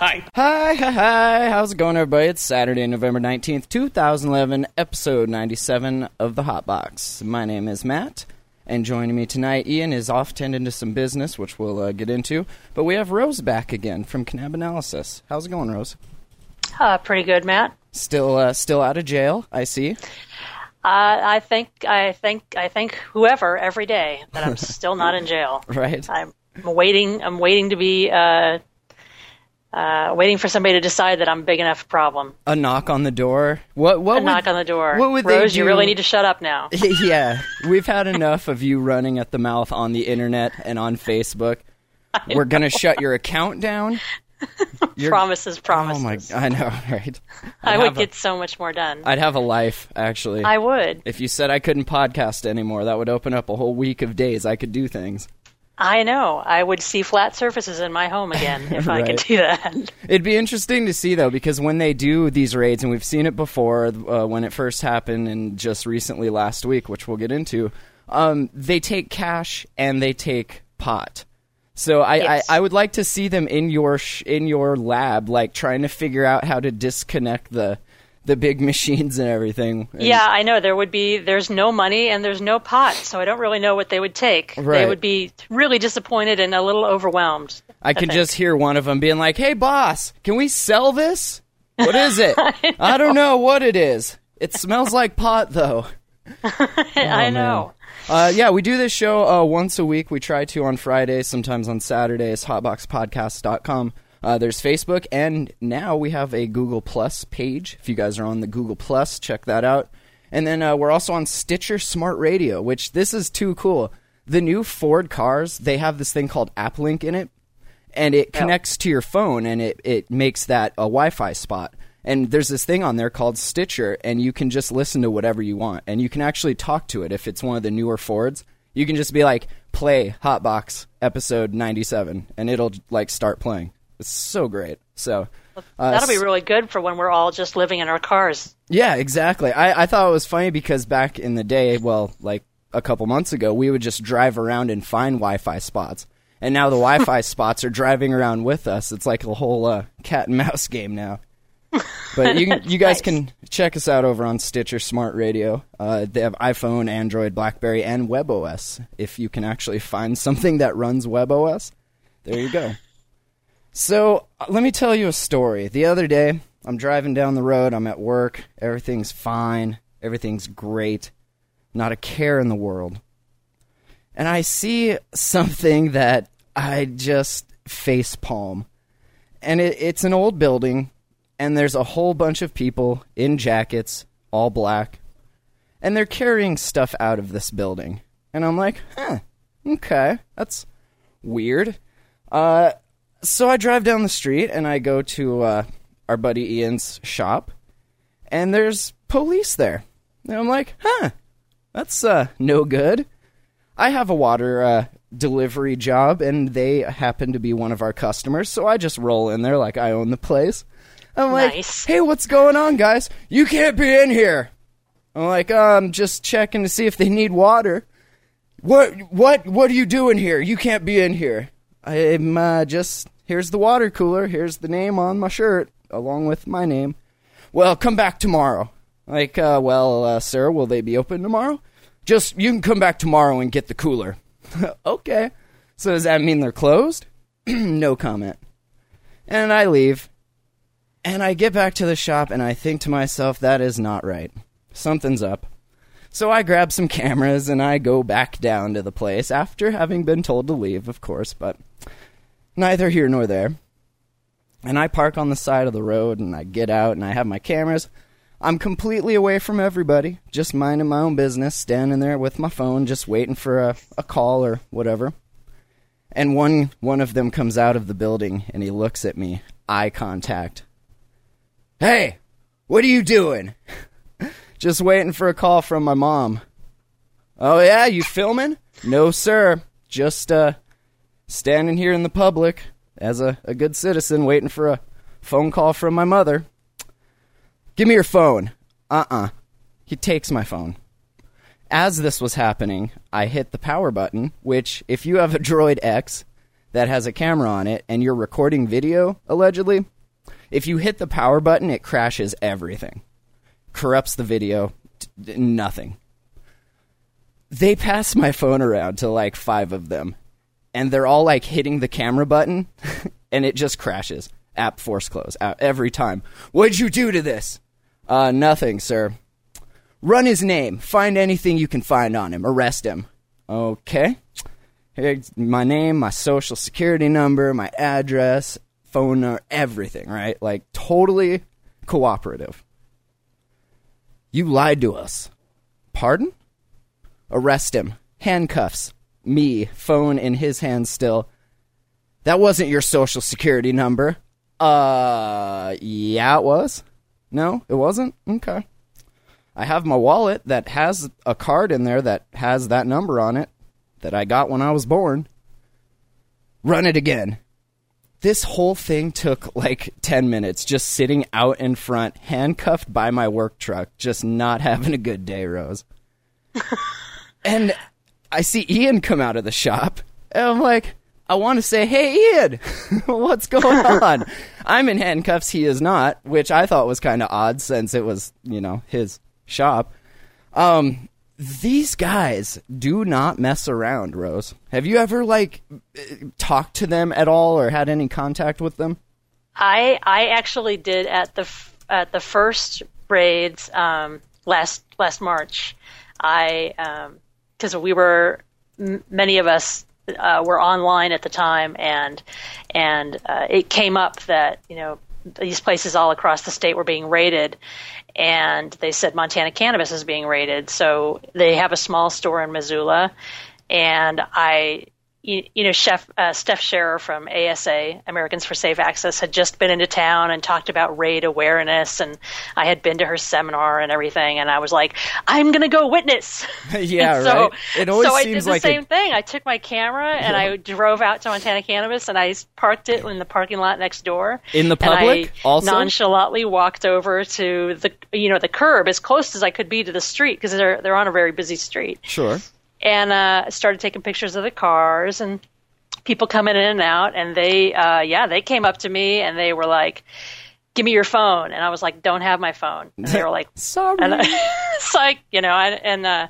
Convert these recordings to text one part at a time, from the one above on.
Hi. Hi, hi, hi. How's it going, everybody? It's Saturday, November 19th, 2011, episode 97 of The Hot Box. My name is Matt, and joining me tonight, Ian is off tending to some business, which we'll uh, get into. But we have Rose back again from Canab Analysis. How's it going, Rose? Uh, pretty good, Matt. Still, uh, still out of jail, I see. Uh, I think I think I think whoever every day that I'm still not in jail. Right? I'm waiting. I'm waiting to be uh, uh, waiting for somebody to decide that I'm a big enough problem. A knock on the door. What? What? A would- knock on the door. What would Rose, they you really need to shut up now. yeah, we've had enough of you running at the mouth on the internet and on Facebook. We're gonna shut your account down. You're- promises, Oh promises. my! I know, right? I I'd would have a- get so much more done. I'd have a life, actually. I would. if you said I couldn't podcast anymore, that would open up a whole week of days I could do things. I know. I would see flat surfaces in my home again if I could do that. It'd be interesting to see though, because when they do these raids, and we've seen it before uh, when it first happened, and just recently last week, which we'll get into, um, they take cash and they take pot. So I, Yes. I, I would like to see them in your sh- in your lab, like trying to figure out how to disconnect the the big machines and everything. And- Yeah, I know. There would be, there's no money and there's no pot, so I don't really know what they would take. Right. They would be really disappointed and a little overwhelmed. I can think. just hear one of them being like, "Hey, boss, can we sell this? What is it? I, don't know what it is. It smells like pot, though." I know. Uh, yeah, we do this show uh, once a week. We try to on Fridays, sometimes on Saturdays. Hotboxpodcast.com. Uh, there's Facebook, and now we have a Google Plus page. If you guys are on the Google Plus, check that out. And then uh, we're also on Stitcher Smart Radio, which this is too cool. The new Ford cars, they have this thing called AppLink in it, and it connects to your phone, and it, it makes that a Wi-Fi spot. And there's this thing on there called Stitcher, and you can just listen to whatever you want, and you can actually talk to it if it's one of the newer Fords. You can just be like, "Play Hotbox episode 97," and it'll like start playing. It's so great. So uh, That'll be really good for when we're all just living in our cars. yeah, exactly. I, I thought it was funny because back in the day, well, like a couple months ago, we would just drive around and find Wi-Fi spots, and now the Wi-Fi spots are driving around with us. It's like a whole uh, cat and mouse game now. But you you guys Nice. can check us out over on Stitcher Smart Radio. Uh, they have iPhone, Android, BlackBerry, and WebOS. If you can actually find something that runs WebOS, there you go. So let me tell you a story. The other day, I'm driving down the road. I'm at work. Everything's fine. Everything's great. Not a care in the world. And I see something that I just face palm. And it, it's an old building, and there's a whole bunch of people in jackets, all black, and they're carrying stuff out of this building. And I'm like, huh, okay, that's weird. Uh, so I drive down the street and I go to uh, our buddy Ian's shop, and there's police there. And I'm like, huh, that's uh, no good. I have a water uh, delivery job, and they happen to be one of our customers, so I just roll in there like I own the place. I'm like, Nice. hey, what's going on, guys? You can't be in here. I'm like, I'm just checking to see if they need water. What what what are you doing here? You can't be in here. I'm uh, just here's the water cooler. Here's the name on my shirt along with my name. Well, come back tomorrow. Like, uh, well, uh, sir, will they be open tomorrow? Just you can come back tomorrow and get the cooler. okay. So does that mean they're closed? no comment. And I leave. And I get back to the shop and I think to myself, that is not right. Something's up. So I grab some cameras and I go back down to the place after having been told to leave, of course, but neither here nor there. And I park on the side of the road and I get out and I have my cameras. I'm completely away from everybody, just minding my own business, standing there with my phone, just waiting for a, a call or whatever. And one one of them comes out of the building and he looks at me, eye contact. Hey, what are you doing? Just waiting for a call from my mom. Oh yeah, you filming? No, sir. Just uh standing here in the public as a, a good citizen waiting for a phone call from my mother. Give me your phone. Uh-uh. He takes my phone. As this was happening, I hit the power button, which if you have a Droid X that has a camera on it and you're recording video allegedly, if you hit the power button, it crashes everything. Corrupts the video, t- nothing. They pass my phone around to like 5 of them and they're all like hitting the camera button and it just crashes. App force close uh, every time. What'd you do to this? Uh, nothing, sir. Run his name. Find anything you can find on him. Arrest him. Okay. Here's my name, my social security number, my address, phone number, everything, right? Like totally cooperative. You lied to us. Pardon? Arrest him. Handcuffs. Me, phone in his hand still. That wasn't your social security number. Uh, yeah, it was. No, it wasn't? Okay. I have my wallet that has a card in there that has that number on it that I got when I was born. Run it again. This whole thing took like 10 minutes just sitting out in front, handcuffed by my work truck, just not having a good day, Rose. and I see Ian come out of the shop, and I'm like, I want to say, hey, Ian, what's going on? I'm in handcuffs, he is not, which I thought was kind of odd since it was, you know, his shop. Um, these guys do not mess around, Rose. Have you ever, like, talked to them at all or had any contact with them? I I actually did at the f- at the first raids um, last last March. I because we were m- many of us uh, were online at the time, and and uh, it came up that you know these places all across the state were being raided, and they said Montana cannabis is being raided. So they have a small store in Missoula, and I you, you know, Chef uh, Steph Sherer from ASA, Americans for Safe Access, had just been into town and talked about raid awareness, and I had been to her seminar and everything, and I was like, I'm gonna go witness. yeah, so, right. It always so I seems did the like a- same thing. I took my camera and I drove out to Montana Cannabis, and I parked it in the parking lot next door. In the public also? nonchalantly walked over to the you know the curb as close as I could be to the street because they're they're on a very busy street Sure. And uh, started taking pictures of the cars and people coming in and out and they uh, yeah they came up to me and they were like give me your phone and i was like don't have my phone and they were like Sorry. and I, it's like you know I, and uh,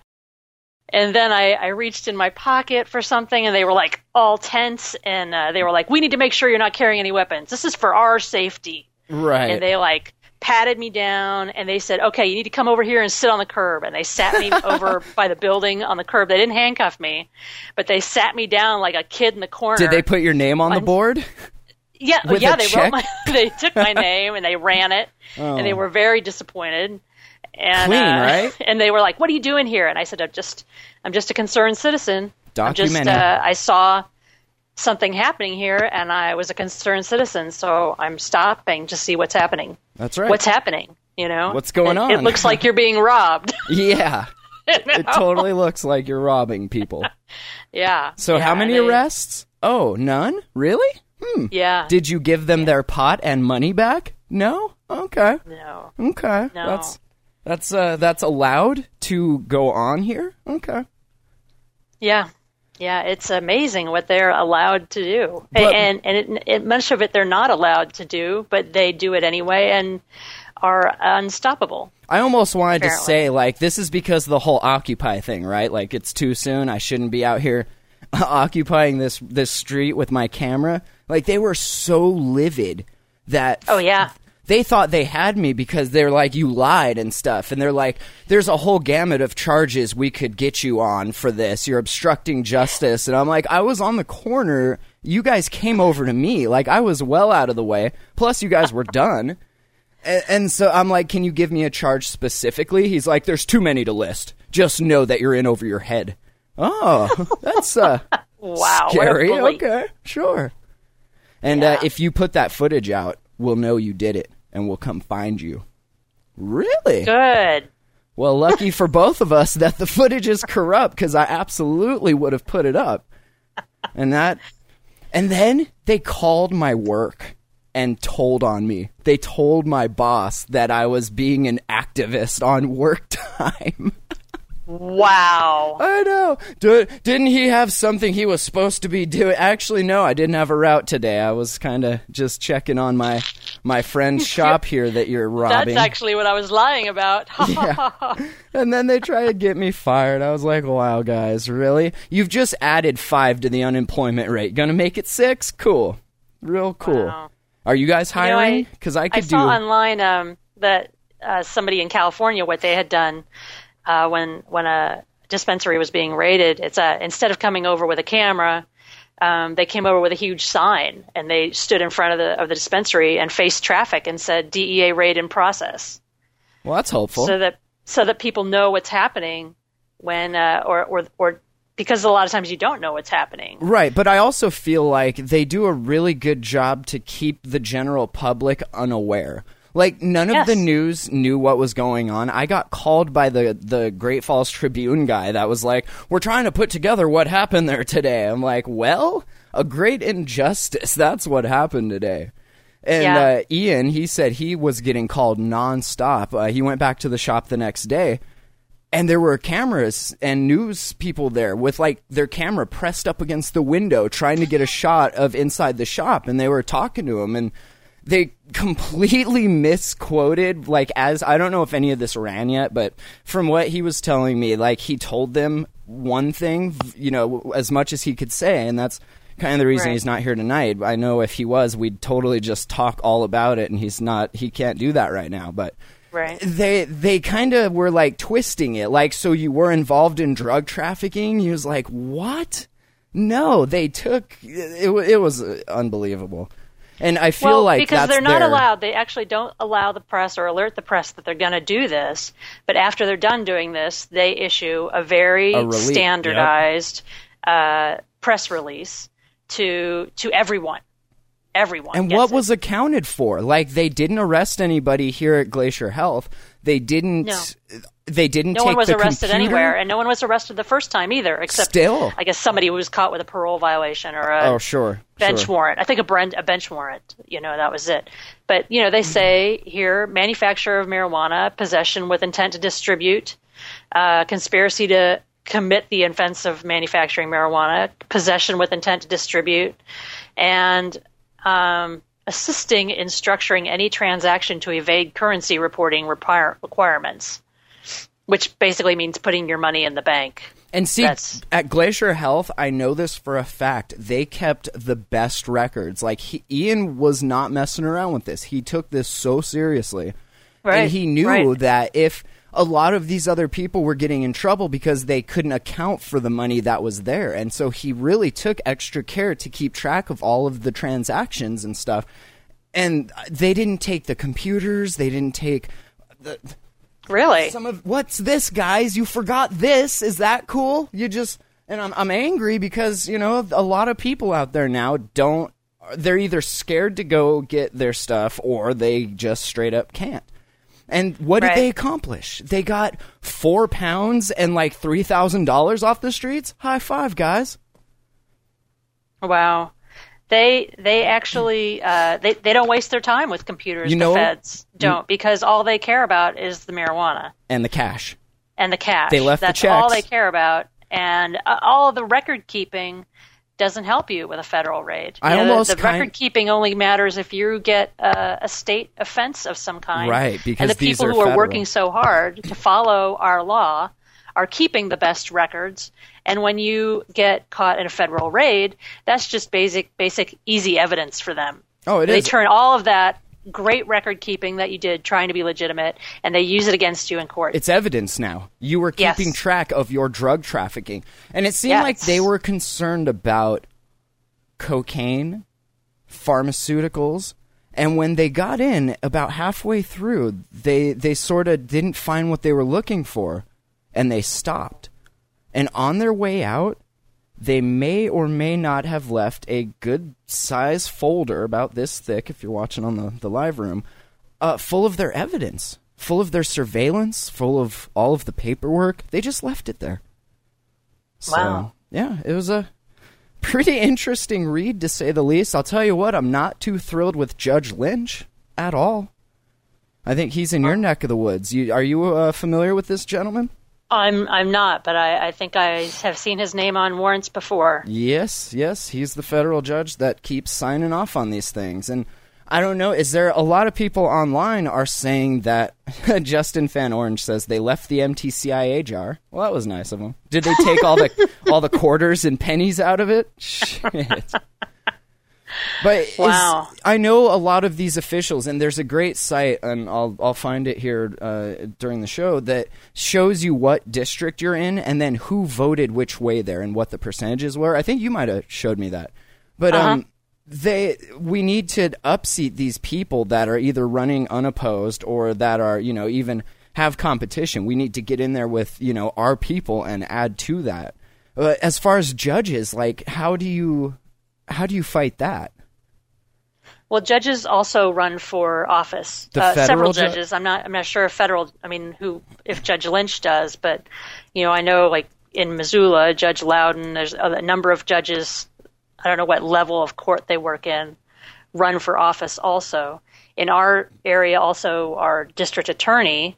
and then I, I reached in my pocket for something and they were like all tense and uh, they were like we need to make sure you're not carrying any weapons this is for our safety right. and they like patted me down and they said, "Okay, you need to come over here and sit on the curb." And they sat me over by the building on the curb. They didn't handcuff me, but they sat me down like a kid in the corner. Did they put your name on the board? Yeah, with yeah. They check? wrote my. They took my name and they ran it, and they Oh. were very disappointed. And Clean, uh, right? And they were like, "What are you doing here?" And I said, "I'm just, I'm just a concerned citizen. I'm just, uh, I saw." Something happening here, and I was a concerned citizen, so I'm stopping to see what's happening That's right. what's happening you know What's going It- on? it looks like you're being robbed yeah. It totally looks like you're robbing people. yeah So yeah, how many arrests? Oh, none? Really? Hmm. yeah Did you give them their pot and money back? No? Okay. no Okay. No. That's that's uh that's allowed to go on here? Okay. yeah yeah it's amazing what they're allowed to do But- and and it, it, much of it they're not allowed to do but they do it anyway and are unstoppable I almost wanted to say like this is because of the whole occupy thing, right? Like it's too soon. I shouldn't be out here occupying this this street with my camera. Like they were so livid that oh yeah they thought they had me because they're like you lied and stuff. And they're like there's a whole gamut of charges we could get you on for this. You're obstructing justice. And i'm like i was on the corner. You guys came over to me. Like i was well out of the way. Plus you guys were done. And, and so i'm like can you give me a charge specifically? He's like there's too many to list. Just know that you're in over your head. Oh that's uh wow scary. okay sure. And uh, if you put that footage out, we'll know you did it and we'll come find you. Really? good Well, lucky for both of us that the footage is corrupt because I absolutely would have put it up. And that, and then they called my work and told on me. They told my boss that I was being an activist on work time. Wow. I know. Didn't he have something he was supposed to be doing? Actually, no, I didn't have a route today. I was kind of just checking on my my friend's shop here that you're robbing. That's actually what I was lying about. Yeah. and then they try to get me fired. I was like, "Wow, guys, really? You've just added five to the unemployment rate. Gonna make it six? Cool, real cool. Wow. Are you guys know, hiring? I- Because I I could saw do. online um, that uh, somebody in California what they had done uh, when when a dispensary was being raided. It's uh, instead of coming over with a camera, um, they came over with a huge sign and they stood in front of the of the dispensary and faced traffic and said DEA raid in process, well, that's hopeful. so that so that people know what's happening when uh, or or or because a lot of times you don't know what's happening. Right, but I also feel like they do a really good job to keep the general public unaware. Like none of Yes. the news knew what was going on. I got called by the the Great Falls Tribune guy that was like, "We're trying to put together what happened there today." I'm like, "Well, a great injustice. That's what happened today." And Yeah. uh, Ian, he said he was getting called nonstop. Uh, he went back to the shop the next day, and there were cameras and news people there with like their camera pressed up against the window trying to get a shot of inside the shop and they were talking to him and they completely misquoted like as I don't know if any of this ran yet but from what he was telling me like he told them one thing you know as much as he could say and that's kind of the reason Right. he's not here tonight. I know if he was we'd totally just talk all about it and he's not he can't do that right now but Right. they they kind of were like twisting it. Like so you were involved in drug trafficking? He was like what? No they took it, it was uh, unbelievable and i feel well, like because they're not their- allowed. They actually don't allow the press or alert the press that they're going to do this. But after they're done doing this, they issue a very A standardized uh, press release to to everyone. Everyone. and what it. was accounted for like they didn't arrest anybody here at glacier health they didn't No. They didn't no take one was arrested computer. anywhere, and no one was arrested the first time either. Except, Still. I guess somebody was caught with a parole violation or a oh sure bench sure. warrant. I think a, brand, a bench warrant. You know, that was it. But you know, they say here: manufacture of marijuana, possession with intent to distribute, uh, conspiracy to commit the offense of manufacturing marijuana, possession with intent to distribute, and um, assisting in structuring any transaction to evade currency reporting require- requirements. Which basically means putting your money in the bank. And see, That's- at Glacier Health, I know this for a fact. They kept the best records. Like he, Ian was not messing around with this. He took this so seriously, Right, and he knew right. that if a lot of these other people were getting in trouble because they couldn't account for the money that was there, and so he really took extra care to keep track of all of the transactions and stuff. And they didn't take the computers. They didn't take Really? some of what's this guys you forgot this is that cool you just and I'm, I'm angry because you know a lot of people out there now don't they're either scared to go get their stuff or they just straight up can't and what Right. did they accomplish they got four pounds and like three thousand dollars off the streets high five guys Wow. They they actually uh, they they don't waste their time with computers. You know- the feds don't because all they care about is the marijuana and the cash and the cash. They left the That's all they care about, and uh, all of the record keeping doesn't help you with a federal raid. I know, the- almost the, kind- record keeping only matters if you get uh, a state offense of some kind, Right, because and the these people are who are federal. working so hard to follow our law are keeping the best records. And when you get caught in a federal raid, that's just basic, basic, easy evidence for them. Oh, it they is. turn all of that great record keeping that you did trying to be legitimate, and they use it against you in court. it's evidence now. You were Yes. keeping track of your drug trafficking. And it seemed Yes. like they were concerned about cocaine, pharmaceuticals, and when they got in about halfway through, they they sort of didn't find what they were looking for and they stopped. And on their way out, they may or may not have left a good size folder about this thick if you're watching on the, the live room uh, full of their evidence full of their surveillance, full of all of the paperwork. They just left it there. So, Wow. yeah, it was a pretty interesting read to say the least. I'll tell you what, I'm not too thrilled with Judge Lynch at all. I think he's in your neck of the woods. You, are you uh, familiar with this gentleman? I'm I'm not, but I, I think I have seen his name on warrants before. Yes, yes, he's the federal judge that keeps signing off on these things. And I don't know, is there a lot of people online are saying that Justin Fan Orange says they left the MTCIA jar. Well, that was nice of them. Did they take all the all the quarters and pennies out of it? Shit. But is- Wow. I know a lot of these officials, and there's a great site, and I'll I'll find it here uh, during the show that shows you what district you're in, and then who voted which way there, and what the percentages were. I think you might have showed me that, but um, they we need to upseat these people that are either running unopposed or that are you know even have competition. We need to get in there with you know our people and add to that. Uh, as far as judges, like how do you how do you fight that? Well, judges also run for office. Uh, several ju- judges. I'm not. I'm not sure if federal. I mean, who if Judge Lynch does, but you know, I know like in Missoula, Judge Loudon. There's a a number of judges. I don't know what level of court they work in. Run for office also. In our area, also our district attorney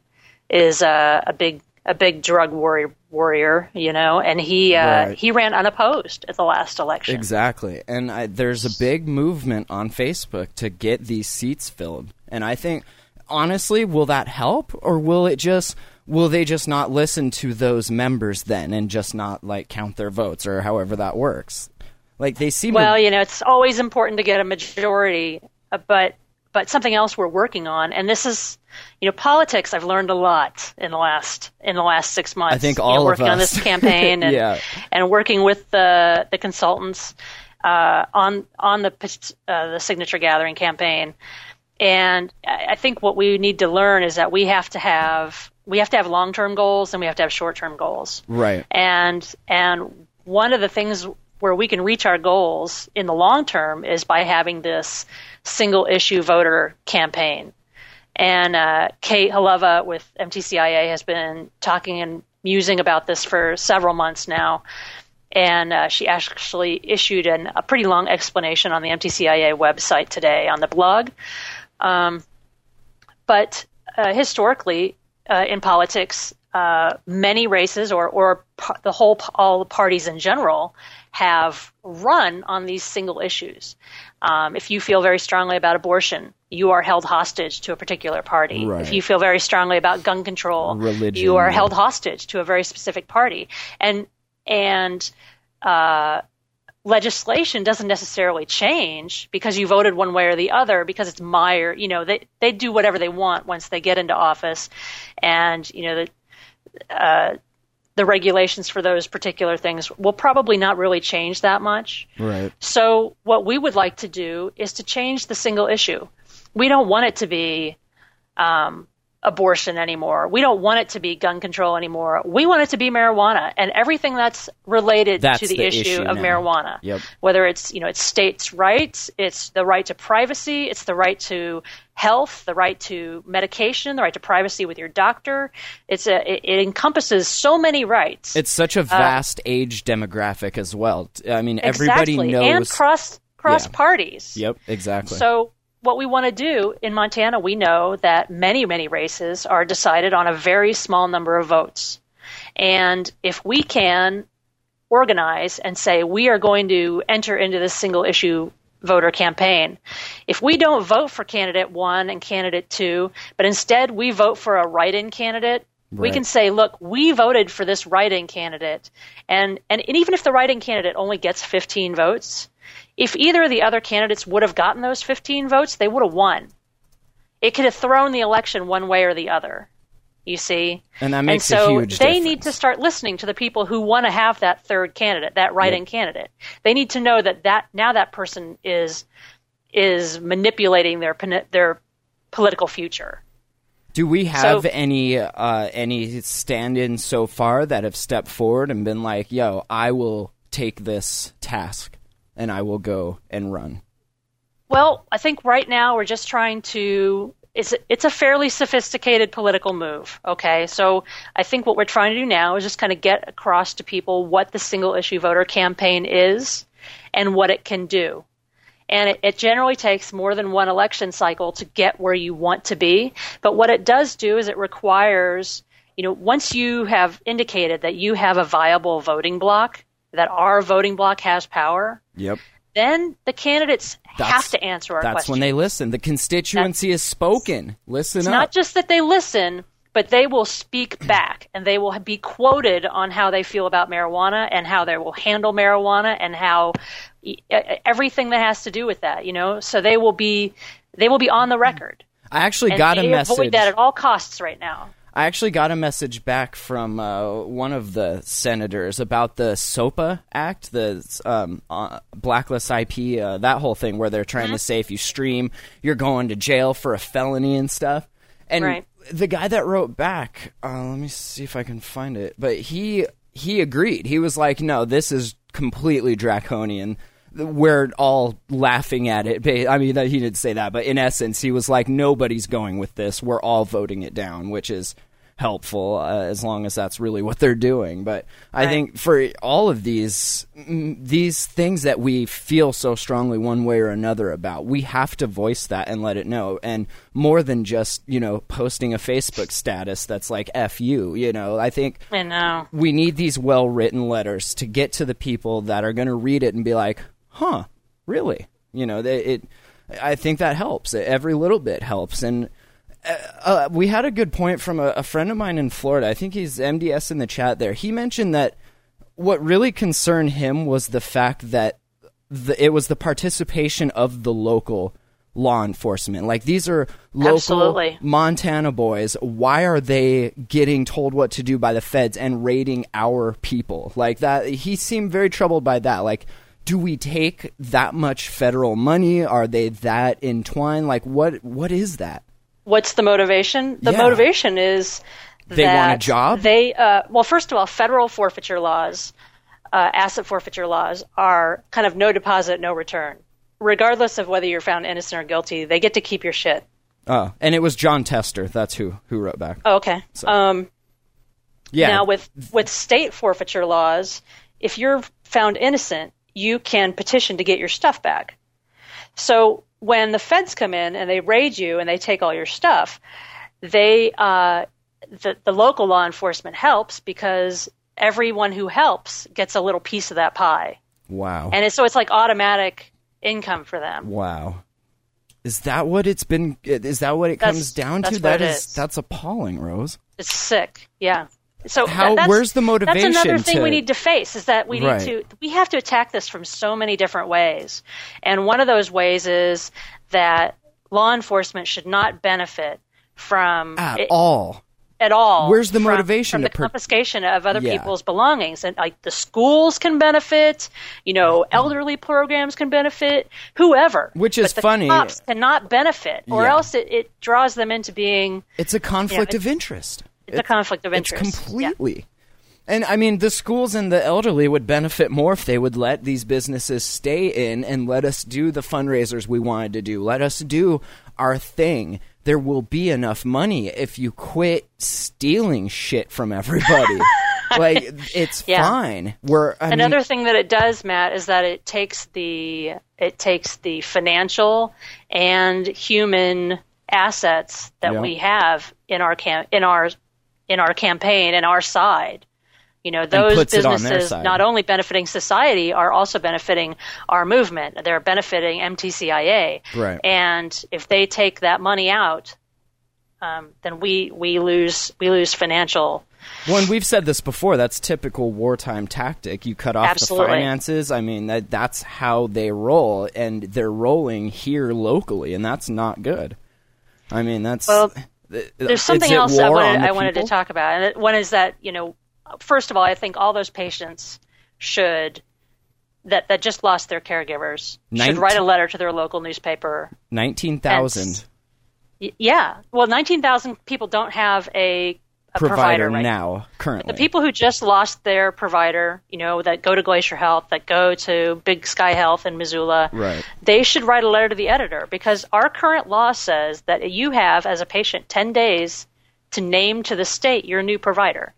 is a, a big a big drug warrior warrior, you know, and he uh, Right. he ran unopposed at the last election. Exactly. And I, there's a big movement on Facebook to get these seats filled. And I think, honestly, will that help? Or will it just. Will they just not listen to those members then and just not like count their votes or however that works? Like they seem Well, to, you know, it's always important to get a majority, uh, but but something else we're working on, and this is, you know, politics. I've learned a lot in the last in the last six months. I think you all know, of working on us. this campaign and Yeah. and working with the the consultants uh, on on the uh, the signature gathering campaign. And I I think what we need to learn is that we have to have we have to have long term goals and we have to have short term goals right. and and one of the things where we can reach our goals in the long term is by having this single issue voter campaign. And uh, Kate Cholewa with MTCIA has been talking and musing about this for several months now. And uh, she actually issued an, a pretty long explanation on the MTCIA website today on the blog. Um, but uh, historically, uh, in politics, uh, many races or, or the whole all the parties in general have run on these single issues. Um, if you feel very strongly about abortion, you are held hostage to a particular party. Right. If you feel very strongly about gun control, Religion, you are held hostage to a very specific party. And and uh, legislation doesn't necessarily change because you voted one way or the other because it's Meyer. You know, they they do whatever they want once they get into office, and you know the uh, the regulations for those particular things will probably not really change that much. Right. So what we would like to do is to change the single issue. We don't want it to be um, abortion anymore. We don't want it to be gun control anymore. We want it to be marijuana and everything that's related That's to the, the issue, issue of now. marijuana. Yep. Whether it's you know it's states' rights, it's the right to privacy, it's the right to health, the right to medication, the right to privacy with your doctor. It's a it, it encompasses so many rights. It's such a uh, vast age demographic as well. I mean, everybody knows. and cross cross Yeah. parties. Yep, exactly. So what we want to do in Montana, we know that many, many races are decided on a very small number of votes. And if we can organize and say we are going to enter into this single issue voter campaign, if we don't vote for candidate one and candidate two, but instead we vote for a write in candidate, we can say, look, we voted for this write-in candidate, and, and and even if the write-in candidate only gets 15 votes, if either of the other candidates would have gotten those 15 votes, they would have won. It could have thrown the election one way or the other. You see, And that makes a so huge they difference. need to start listening to the people who want to have that third candidate, that write-in candidate. They need to know that that now that person is is manipulating their their political future. Do we have So- any uh, any stand-ins so far that have stepped forward and been like, "Yo, I will take this task and I will go and run." Well, I think right now we're just trying to it's it's a fairly sophisticated political move. Okay, so I think what we're trying to do now is just kind of get across to people what the single issue voter campaign is and what it can do. And it, it generally takes more than one election cycle to get where you want to be. But what it does do is it requires, you know, once you have indicated that you have a viable voting block, that our voting block has power, Yep. then the candidates That's- have to answer our That's questions. when they listen. The constituency is spoken. Listen It's up. not just that they listen, but they will speak back and they will be quoted on how they feel about marijuana and how they will handle marijuana and how everything that has to do with that, you know. So they will be they will be on the record. I actually And got a message. they message. avoid that at all costs right now. I actually got a message back from uh, one of the senators about the SOPA Act, the um, uh, blacklist IP, uh, that whole thing where they're trying to say if you stream, you're going to jail for a felony and stuff. And Right. the guy that wrote back, uh, let me see if I can find it, but he he agreed. He was like, "No, this is completely draconian." We're all laughing at it. I mean, he didn't say that, but in essence, he was like, "Nobody's going with this. We're all voting it down," which is helpful uh, as long as that's really what they're doing. But I Right. think for all of these these things that we feel so strongly one way or another about, we have to voice that and let it know. And more than just you know posting a Facebook status that's like "f you," you know, I think I know. we need these well written letters to get to the people that are going to read it and be like, "Huh, really?" You know, they, it. I think that helps. Every little bit helps, and uh, we had a good point from a, a friend of mine in Florida. I think he's MDS in the chat there. He mentioned that what really concerned him was the fact that the, it was the participation of the local law enforcement. Like these are local Absolutely. Montana boys. Why are they getting told what to do by the feds and raiding our people? Like that he seemed very troubled by that. Like do we take that much federal money? Are they that entwined? Like what what is that? What's the motivation? The Yeah. motivation is They want a job? They uh, well, first of all, federal forfeiture laws, uh, asset forfeiture laws, are kind of no deposit, no return. Regardless of whether you're found innocent or guilty, they get to keep your shit. Oh, and it was Jon Tester. That's who who wrote back. Oh, okay. Um, yeah. Now, with with state forfeiture laws, if you're found innocent, you can petition to get your stuff back. So when the feds come in and they raid you and they take all your stuff, they uh, the the local law enforcement helps because everyone who helps gets a little piece of that pie, wow. and it's, so it's like automatic income for them. wow. Is that what it's been? Is that what it That's- comes down to? That is, is. that's appalling, Rose. It's sick. Yeah. So How- that's, where's the motivation That's another thing to- we need to face is that we need Right. to we have to attack this from so many different ways, and one of those ways is that law enforcement should not benefit from At it- all. at all. Where's the from- motivation from the per- confiscation of other Yeah. people's belongings? And like the schools can benefit, you know, elderly programs can benefit, whoever. Which is but the funny. Cops cannot benefit, or Yeah. else it, it draws them into being It's a conflict Yeah, of interest. It's a conflict of It's interest. Yeah. completely. And I mean, the schools and the elderly would benefit more if they would let these businesses stay in and let us do the fundraisers we wanted to do. Let us do our thing. There will be enough money if you quit stealing shit from everybody. like it's Yeah. fine. We're I Another mean, thing that it does, Matt, is that it takes the it takes the financial and human assets that Yeah. we have in our cam- in our in our campaign and our side. You know, those it on businesses not only benefiting society are also benefiting our movement. They're benefiting MTCIA. Right. And if they take that money out, um, then we we lose we lose financial When we've said this before, that's typical wartime tactic. You cut off Absolutely. the finances. I mean, that that's how they roll, and they're rolling here locally, and that's not good. I mean, that's Well, There's something else I wanted, I wanted to talk about, and one is that you know, first of all, I think all those patients should that that just lost their caregivers should write a letter to their local newspaper. Nineteen thousand. Yeah, well, nineteen thousand people don't have a provider, right now currently. The people who just lost their provider, you know, that go to Glacier Health, that go to Big Sky Health in Missoula, Right. they should write a letter to the editor because our current law says that you have, as a patient, 10 days to name to the state your new provider.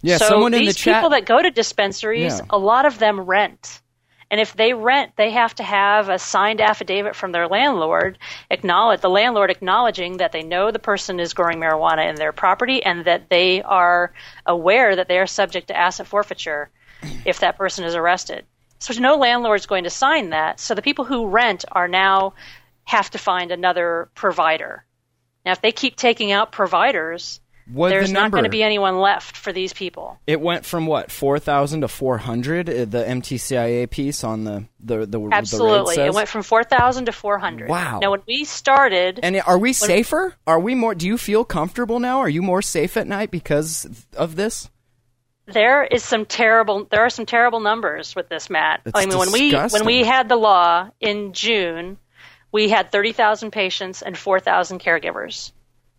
yeah, so someone in these the chat. people that go to dispensaries, Yeah. a lot of them rent. And if they rent, they have to have a signed affidavit from their landlord, acknowledge the landlord acknowledging that they know the person is growing marijuana in their property and that they are aware that they are subject to asset forfeiture if that person is arrested. So no landlord is going to sign that. So the people who rent are now have to find another provider. Now, if they keep taking out providers, There's the not going to be anyone left for these people. It went from what four thousand to four hundred. uh, The MTCIA piece on the the the the Absolutely. raid It went from 4,000 to 400. Wow. Now, when we started, And are we safer? Are we more? Do you feel comfortable now? Are you more safe at night because of this? there is some terrible there are some terrible numbers with this Matt. It's I mean when we when we had the law in June, we had 30,000 patients and 4,000 caregivers.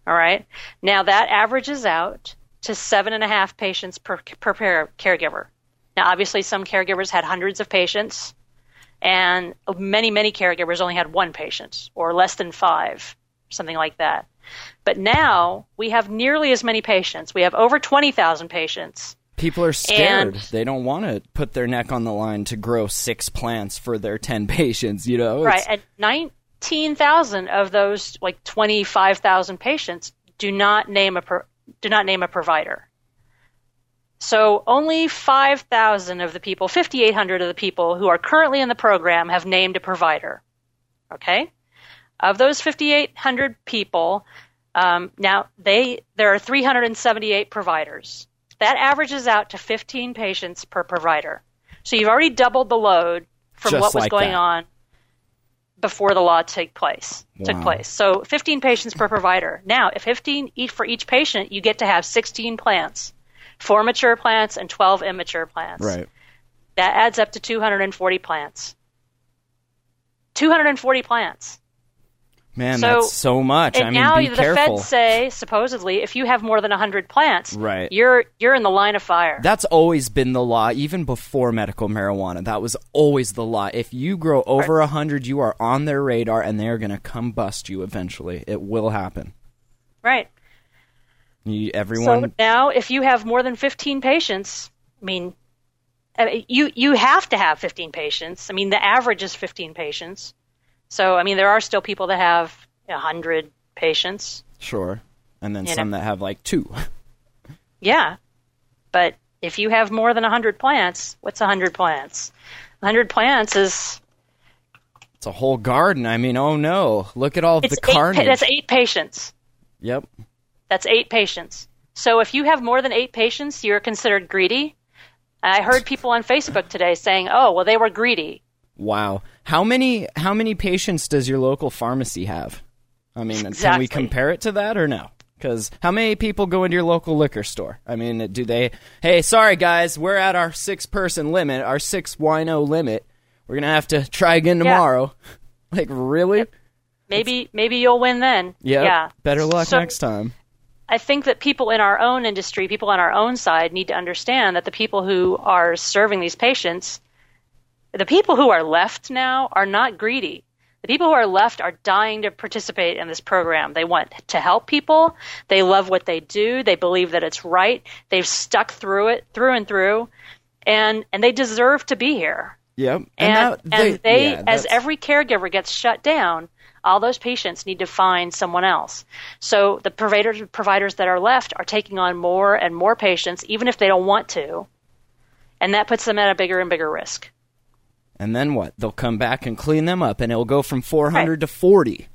All right. Now that averages out to seven and a half patients per, per caregiver. Now, obviously, some caregivers had hundreds of patients, and many, many caregivers only had one patient or less than five, something like that. But now we have nearly as many patients. We have over 20,000 patients. People are scared. And- they don't want to put their neck on the line to grow six plants for their ten patients. You know, Right. And 19,000 of those like 25,000 patients do not name a pro- do not name a provider. So only 5,000 of the people, 5,800 of the people who are currently in the program have named a provider. Okay? Of those 5,800 people, um, now they there are 378 providers. That averages out to 15 patients per provider. So you've already doubled the load from Just what was like going that. on before the law take place took place. So 15 patients per provider. Now, if 15 each for each patient, you get to have 16 plants, four mature plants and 12 immature plants. right. That adds up to 240 plants. 240 plants. Man, So- that's so much. And I mean, now the careful. feds say supposedly if you have more than 100 plants, Right. you're you're in the line of fire. That's always been the law, even before medical marijuana. That was always the law. If you grow over a hundred, you are on their radar, and they are going to come bust you eventually. It will happen. right. You, So everyone, now, if you have more than 15 patients, I mean, uh, you you have to have 15 patients. I mean, the average is 15 patients. So, I mean, there are still people that have a 100 patients. sure, and then some know. that have like two. Yeah. But if you have more than 100 plants, what's 100 plants? 100 plants is It's a whole garden. I mean, oh no, look at all the eight, carnage. that's eight patients. Yep. That's eight patients. So if you have more than eight patients, you're considered greedy. I heard people on Facebook today saying, "Oh, well, they were greedy." Wow. How many how many patients does your local pharmacy have? I mean, can we compare it to that or no? Because how many people go into your local liquor store? I mean, do they? Hey, sorry guys, we're at our six person limit, our six wino limit. We're gonna have to try again Yeah. tomorrow. Like really? Maybe maybe you'll win then. Yep. Yeah. Better luck So- next time. I think that people in our own industry, people on our own side, need to understand that the people who are serving these patients, the people who are left now, are not greedy. The people who are left are dying to participate in this program. They want to help people. They love what they do. They believe that it's right. They've stuck through it through and through, and and they deserve to be here. Yep. And that- and they, yeah, as every caregiver gets shut down, all those patients need to find someone else. So the providers providers that are left are taking on more and more patients, even if they don't want to, and that puts them at a bigger and bigger risk. And then what? They'll come back and clean them up, and it'll go from 400 to 40.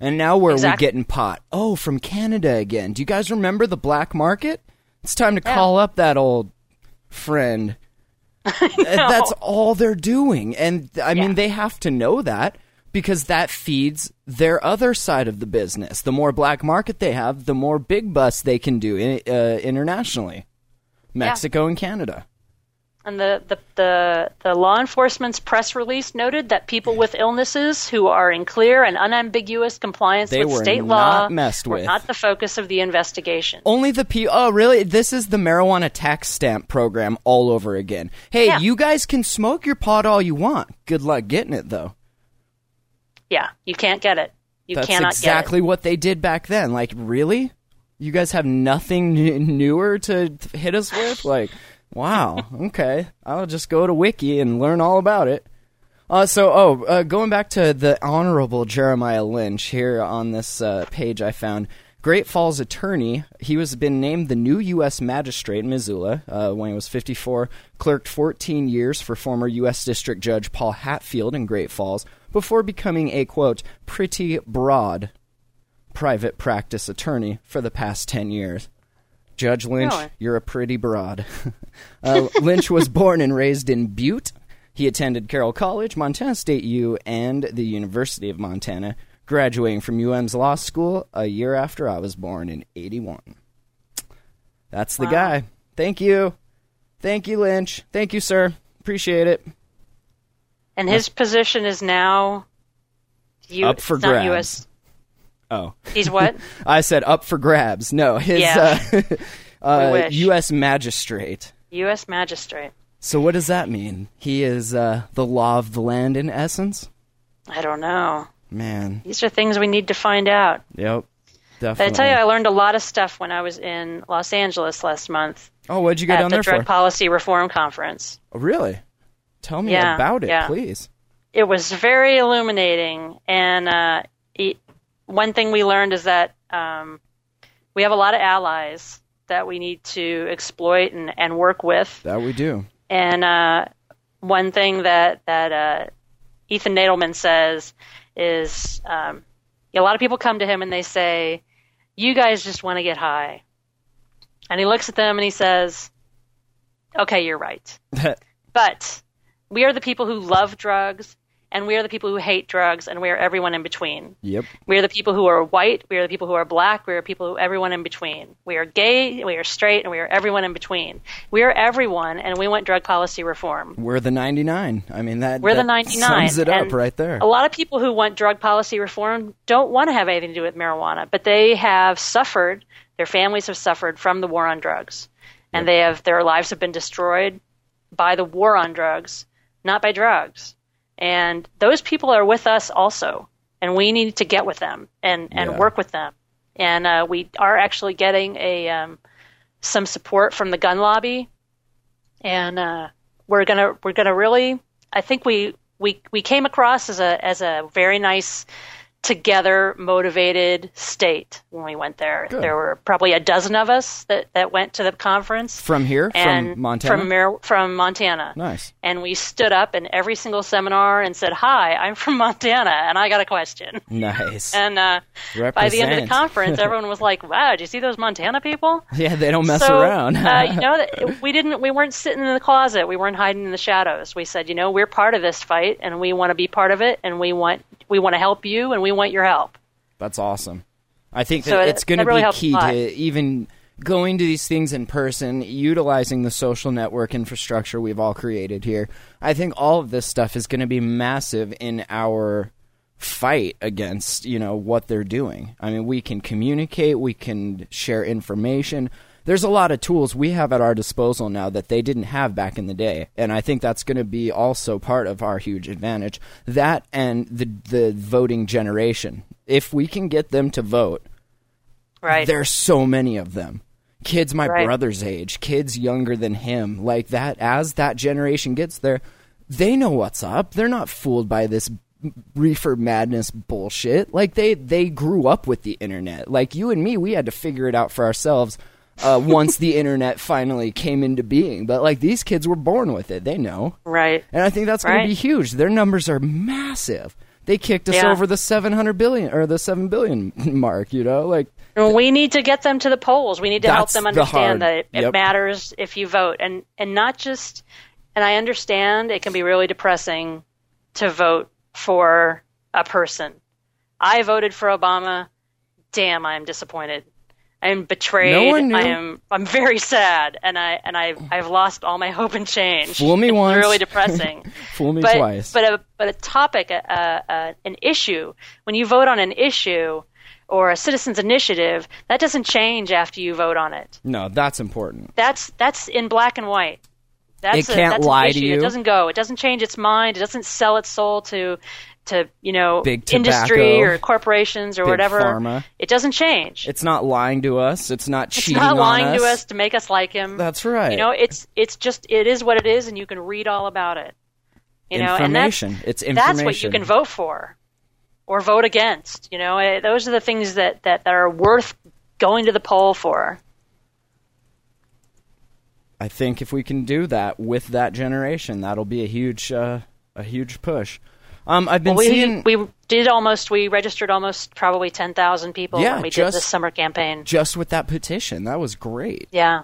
And now where are we Exactly. getting pot? Oh, from Canada again. Do you guys remember the black market? It's time to call up that old friend. That's all they're doing. And I mean, they have to know that because that feeds their other side of the business. The more black market they have, the more big bus they can do in, uh, internationally. Mexico and Canada. And the, the, the, the law enforcement's press release noted that people with illnesses who are in clear and unambiguous compliance They with were state law messed were with. not the focus of the investigation. Only the P. Oh, really? This is the marijuana tax stamp program all over again. Hey, Yeah. you guys can smoke your pot all you want. Good luck getting it, though. Yeah, you can't get it. You That's cannot exactly what they did back then. Like, really? You guys have nothing n- newer to hit us with? Like, wow. Okay, I'll just go to Wiki and learn all about it. Uh, so, oh, uh, going back to the Honorable Jeremiah Lynch here on this uh, page, I found Great Falls attorney. He was been named the new U.S. magistrate in Missoula uh, when he was 54. Clerked 14 years for former U.S. District Judge Paul Hatfield in Great Falls before becoming a quote pretty broad private practice attorney for the past 10 years. Judge Lynch, Really? you're a pretty broad. uh, Lynch was born and raised in Butte. He attended Carroll College, Montana State U, and the University of Montana, graduating from UM's law school a year after I was born in 81. That's the Wow. guy. Thank you. Thank you, Lynch. Thank you, sir. Appreciate it. And his position is now U- Up for grabs. US. Oh. He's what? I said up for grabs. No, his Yeah. uh, uh. U.S. magistrate. U.S. magistrate. So what does that mean? He is uh, the law of the land in essence. I don't know. Man, These are things we need to find out. yep, But definitely. I tell you, I learned a lot of stuff when I was in Los Angeles last month oh, what'd you go down the there Drug for? Policy Reform Conference. Oh, really? Tell me Yeah, about it, yeah. please. It was very illuminating, and uh, it, one thing we learned is that um, we have a lot of allies that we need to exploit and, and work with. That we do. And uh, one thing that that uh, Ethan Nadelmann says is um, a lot of people come to him and they say, "You guys just want to get high," and he looks at them and he says, "Okay, you're right, but we are the people who love drugs." And we are the people who hate drugs, and we are everyone in between. yep. We are the people who are white. We are the people who are black. We are people who everyone in between. We are gay. We are straight, and we are everyone in between. We are everyone, and we want drug policy reform. We're the 99. I mean, that, We're the 99. sums it up and right there. A lot of people who want drug policy reform don't want to have anything to do with marijuana, but they have suffered. Their families have suffered from the war on drugs, and they have their lives have been destroyed by the war on drugs, not by drugs. And those people are with us also, and we need to get with them and and Yeah. work with them. And uh, we are actually getting a um, some support from the gun lobby and uh, we're gonna we're gonna really I think we we we came across as a as a very nice together motivated state when we went there. Good. There were probably a dozen of us that, that went to the conference From here? and from Montana? from Mar- from Montana. Nice. And we stood up in every single seminar and said, "Hi, I'm from Montana, and I got a question." Nice. And uh, by the end of the conference, everyone was like, "Wow, did you see those Montana people?" yeah, they don't mess so, around. uh, you know, we didn't. We weren't sitting in the closet. We weren't hiding in the shadows. We said, you know, we're part of this fight, and we want to be part of it, and we want we want to help you, and we want your help. That's awesome. I think that So it- it's going to really be key to even going to these things in person, utilizing the social network infrastructure we've all created here. I think all of this stuff is going to be massive in our fight against, you know, what they're doing. I mean, we can communicate, we can share information. There's a lot of tools we have at our disposal now that they didn't have back in the day, and I think that's going to be also part of our huge advantage. That and the the voting generation. If we can get them to vote, Right. there's so many of them. Kids my Right. brother's age, kids younger than him, like that. As that generation gets there, they know what's up. They're not fooled by this reefer madness bullshit. Like they they grew up with the internet. Like you and me, we had to figure it out for ourselves. Uh, once the internet finally came into being, but like these kids were born with it, they know. right. And I think that's going Right. to be huge. Their numbers are massive. They kicked us Yeah. over the 700 billion or the 7 billion mark, you know? Like And we need to get them to the polls. We need to help them understand hard- that it, it yep. matters if you vote, and and not just. And I understand it can be really depressing to vote for a person. I voted for Obama. Damn, I'm disappointed. I am betrayed. No. I am. I'm very sad, and I and I I've lost all my hope and change. Fool me it's once. Really depressing. Fool me but, twice. But a but a topic, a, a, a, an issue. When you vote on an issue or a citizens initiative, that doesn't change after you vote on it. no, that's important. That's that's in black and white. That's It a- can't that's lie to you. It doesn't go. It doesn't change its mind. It doesn't sell its soul to to you know Big industry or corporations or whatever. pharma. It doesn't change. It's not lying to us. It's not cheating. It's not lying on us. to us to make us like him. That's right. You know, it's it's just it is what it is, and you can read all about it. You know, and that's information. that's what you can vote for or vote against. You know, Eh, those are the things that that, that are worth going to the poll for. I think if we can do that with that generation, that'll be a huge, uh, a huge push. Um, I've been we seeing we did almost we registered almost probably ten thousand people Yeah, when we just- did this summer campaign. just with that petition. That was great. Yeah.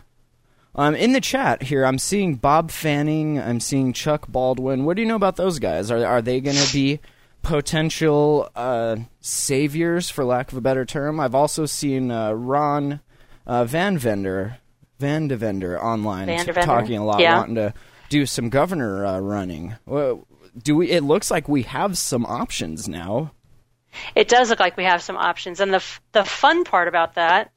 Um, in the chat here, I'm seeing Bob Fanning. I'm seeing Chuck Baldwin. What do you know about those guys? Are are they going to be potential uh, saviors, for lack of a better term? I've also seen uh, Ron uh, Van Vender, Van de Vender online Van t- talking a lot, yeah. wanting to do some governor uh, running. Well, do we? It looks like we have some options now. It does look like we have some options, and the the fun part about that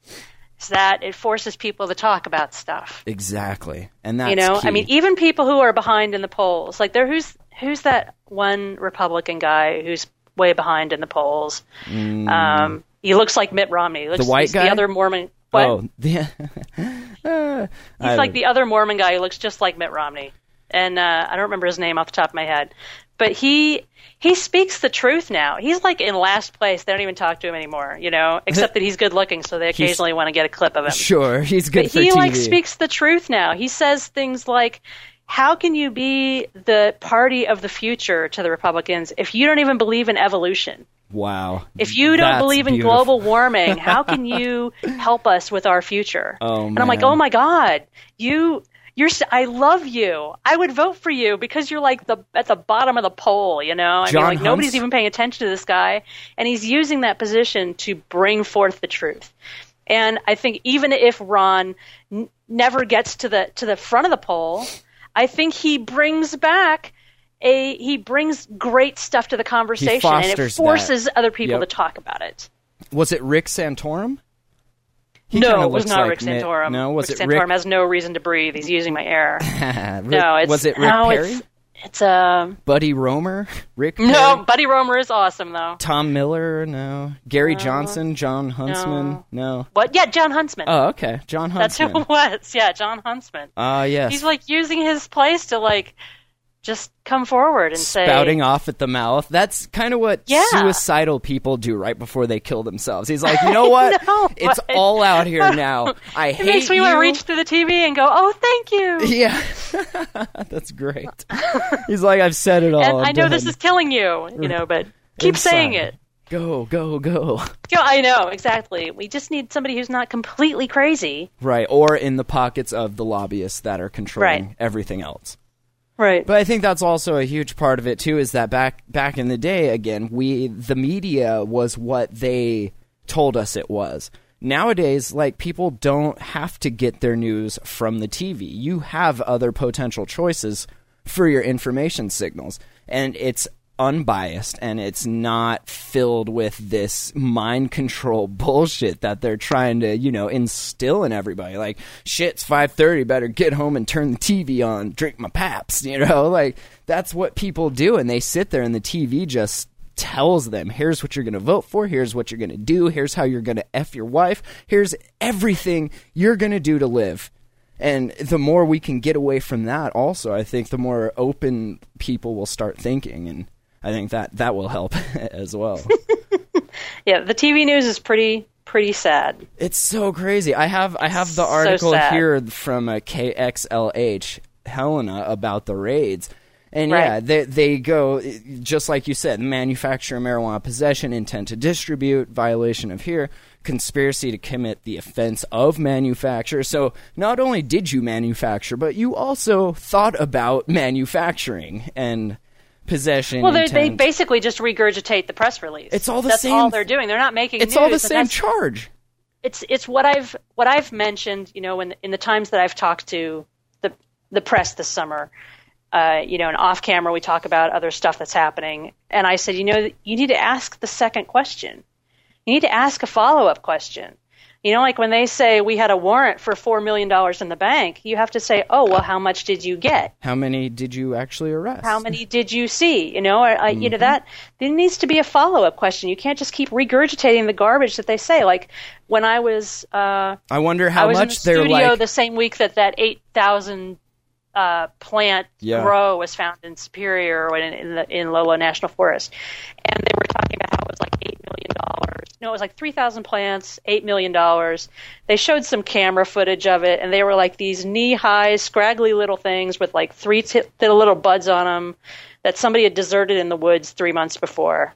is that it forces people to talk about stuff. Exactly, and that's you know, key. I mean, even people who are behind in the polls, like there, who's who's that one Republican guy who's way behind in the polls? Um, he looks like Mitt Romney. He looks, Mm. The white guy? the other Mormon. What? oh, the, uh, He's like the other Mormon guy who looks just like Mitt Romney, and uh, I don't remember his name off the top of my head. But he he speaks the truth now. He's like in last place. They don't even talk to him anymore, you know, except that he's good looking, so they occasionally want to get a clip of him. Sure, he's good But he TV. like speaks the truth now. He says things like, "How can you be the party of the future to the Republicans if you don't even believe in evolution? Wow. If you don't That's believe in beautiful. global warming, how can you help us with our future?" Oh, and I'm like, "Oh my god, you." You're, s- I love you. I would vote for you because you're like the at the bottom of the poll, you know. I John mean, like nobody's even paying attention to this guy, and he's using that position to bring forth the truth. And I think even if Ron n- never gets to the to the front of the poll, I think he brings back a he brings great stuff to the conversation, and it fosters that. forces other people Yep. to talk about it. Was it Rick Santorum? He no, it was not like Rick Mitt- Santorum. No, was Rick it Santorum Rick? has no reason to breathe. He's using my air. Rick- no, it's was it Rick no, Perry? It's, it's um Buddy Roemer? Rick? no. Buddy Roemer is awesome though. Tom Miller? No. Gary Johnson? Jon Huntsman? No. What? Yeah, Jon Huntsman. Oh, okay. Jon Huntsman. That's who it was. Yeah, Jon Huntsman. Ah, yes. He's like using his place to like just come forward and say spouting off at the mouth. That's kind of what Yeah. suicidal people do right before they kill themselves. He's like, you know what? No, it's what? all out here now. I hate It hate makes me you. want to reach through the TV and go, "Oh, thank you." Yeah, that's great. He's like, I've said it all. and I'm I know this is killing you, you know, but keep Inside. saying it. Go, go, go. Yeah, I know exactly. We just need somebody who's not completely crazy. Right, or in the pockets of the lobbyists that are controlling Right. everything else. Right. But I think that's also a huge part of it too. Is that back back in the day, again, we the media was what they told us it was. Nowadays, like people don't have to get their news from the TV. You have other potential choices for your information signals, and it's unbiased and it's not filled with this mind control bullshit that they're trying to, you know, instill in everybody. Like, shit's 5:30, better get home and turn the TV on, drink my paps, you know? Like that's what people do and they sit there and the TV just tells them, here's what you're going to vote for, here's what you're going to do, here's how you're going to F your wife, here's everything you're going to do to live. And the more we can get away from that, also, I think the more open people will start thinking, and I think that that will help as well. yeah, the TV news is pretty pretty sad. it's so crazy. I have I have the article sad. here from uh, KXLH Helena about the raids. And Right. yeah, they they go just like you said, manufacture of marijuana possession, intent to distribute, violation of here, conspiracy to commit the offense of manufacture. So not only did you manufacture, but you also thought about manufacturing and possession. Well, they basically just regurgitate the press release. It's all the that's same- all they're doing. They're not making. it's all the news, same charge. it's it's what I've what I've mentioned. You know, when in the times that I've talked to the the press this summer, uh, you know, and off camera we talk about other stuff that's happening, and I said, you know, you need to ask the second question. You need to ask a follow up question. You know, like when they say we had a warrant for four million dollars in the bank, you have to say, oh well, how much did you get? How many did you actually arrest? How many did you see? You know, or, uh, you know Mm-hmm. that there needs to be a follow up question. You can't just keep regurgitating the garbage that they say. Like when I was, uh, I wonder I how was in much the they're studio like. the same week that that eight thousand uh, plant Yeah. grow was found in Superior or in in, the, in Lolo National Forest, and they were talking about how it was like eight million dollars. No, it was like three thousand plants, eight million dollars. They showed some camera footage of it, and they were like these knee-high, scraggly little things with like three t- little buds on them that somebody had deserted in the woods three months before.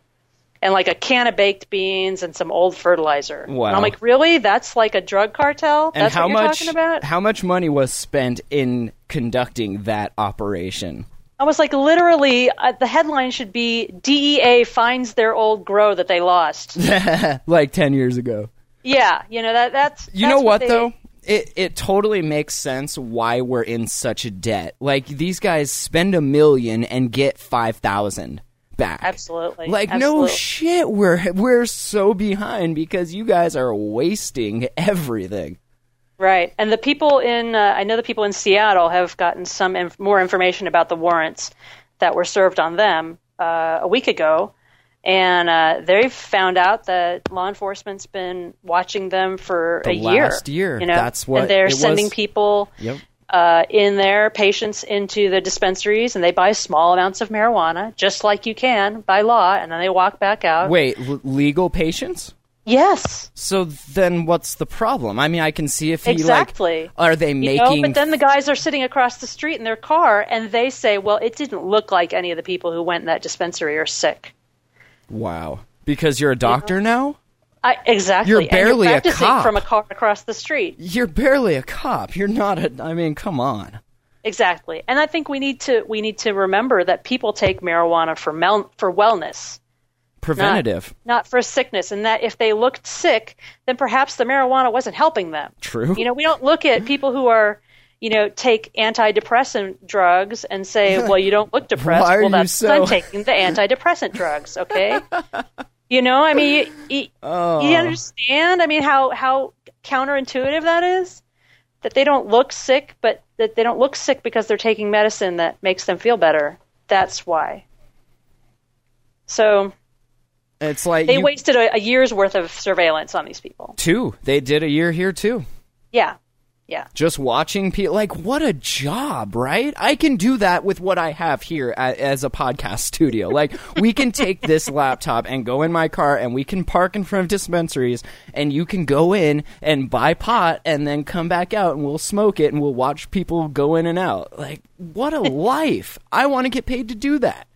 And like a can of baked beans and some old fertilizer. Wow. And I'm like, really? That's like a drug cartel? and That's how what you're much? talking about? How much money was spent in conducting that operation? I was like, literally, uh, the headline should be DEA finds their old grow that they lost. like ten years ago. yeah, you know that that's. You that's know what, they- though? It it totally makes sense why we're in such a debt. Like these guys spend a million and get five thousand back. Absolutely. Like no shit, we're we're so behind because you guys are wasting everything. Right, and the people in uh, I know the people in Seattle have gotten some inf- more information about the warrants that were served on them uh, a week ago, and uh, they've found out that law enforcement's been watching them for The a year. last year. you know, That's what and they're it was. sending people Yep. uh, in their patients into the dispensaries, and they buy small amounts of marijuana, just like you can by law, and then they walk back out. Wait, l- legal patients? Yes, So then what's the problem? I mean, I can see if he Exactly. like are they You making know, but then the guys are sitting across the street in their car, and they say, "Well, it didn't look like any of the people who went in that dispensary are sick." Wow. Because you're a doctor now? I, exactly. You're barely a cop. from a car across the street. You're barely a cop. You're not a I mean, come on. Exactly. And I think we need to we need to remember that people take marijuana for mel- for wellness, Preventative. not for sickness, and that if they looked sick, then perhaps the marijuana wasn't helping them. True. You know, we don't look at people who are, you know, take antidepressant drugs and say, well, you don't look depressed. Why are well, you so- I'm taking the antidepressant drugs, okay? you know, I mean, you, you, Oh. you understand? I mean, how, how counterintuitive that is? That they don't look sick, but that they don't look sick because they're taking medicine that makes them feel better. That's why. So It's like they you, wasted a, a year's worth of surveillance on these people. two. They did a year here too. Yeah. Yeah. Just watching people like what a job, right? I can do that with what I have here a as a podcast studio. Like we can take this laptop and go in my car and we can park in front of dispensaries and you can go in and buy pot and then come back out and we'll smoke it and we'll watch people go in and out. Like what a life. I want to get paid to do that.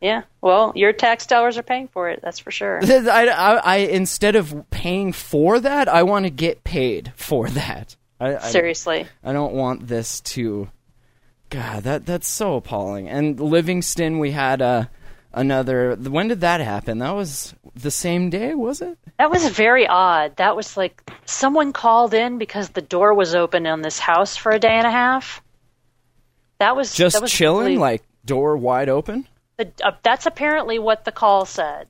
Yeah. Well, your tax dollars are paying for it. That's for sure. I, I, I instead of paying for that, I want to get paid for that. I, I, Seriously. I don't want this to. God, that that's so appalling. And Livingston, we had uh, another. When did that happen? That was the same day, was it? That was very odd. That was like someone called in because the door was open on this house for a day and a half. That was Just that was chilling, really- like door wide open. The, uh, that's apparently what the call said.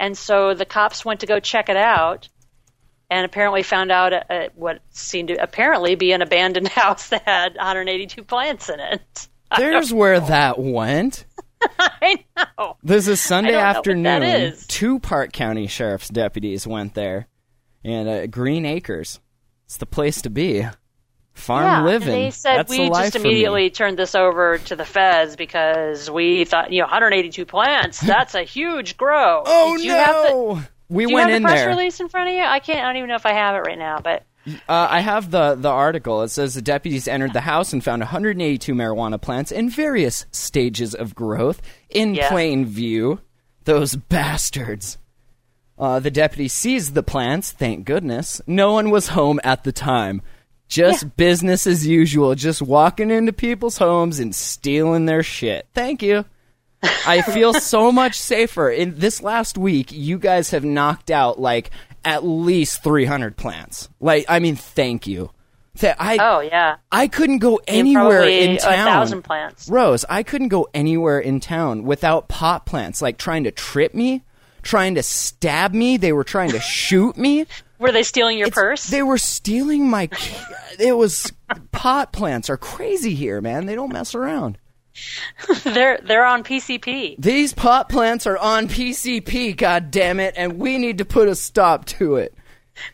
And so the cops went to go check it out, and apparently found out uh, uh, what seemed to apparently be an abandoned house that had 182 plants in it. There's where that went. I know. This is Sunday afternoon. Two Park County Sheriff's deputies went there, and uh, Green Acres. It's the place to be. Farm yeah, living. They said That's we just for me." immediately turned this over to the feds because we thought, you know, 182 plants, that's a huge grow. Oh Did no! The, we do you went have in the press there. release in front of you? I can't. I don't even know if I have it right now, but Uh, I have the the article. It says the deputies entered the house and found 182 marijuana plants in various stages of growth in Yeah. plain view. Those bastards. Uh, the deputy seized the plants. Thank goodness. No one was home at the time. Just business as usual. Just walking into people's homes and stealing their shit. Thank you. I feel so much safer. In this last week, you guys have knocked out like at least 300 plants. Like, I mean, thank you. I, Oh yeah, I couldn't go anywhere in a town. thousand plants. Rose, I couldn't go anywhere in town without pot plants, like trying to trip me, trying to stab me. They were trying to shoot me. Were they stealing your It's- purse? They were stealing my. It was pot plants are crazy here, man. They don't mess around. they're they're on PCP. These pot plants are on PCP, god damn it, and we need to put a stop to it.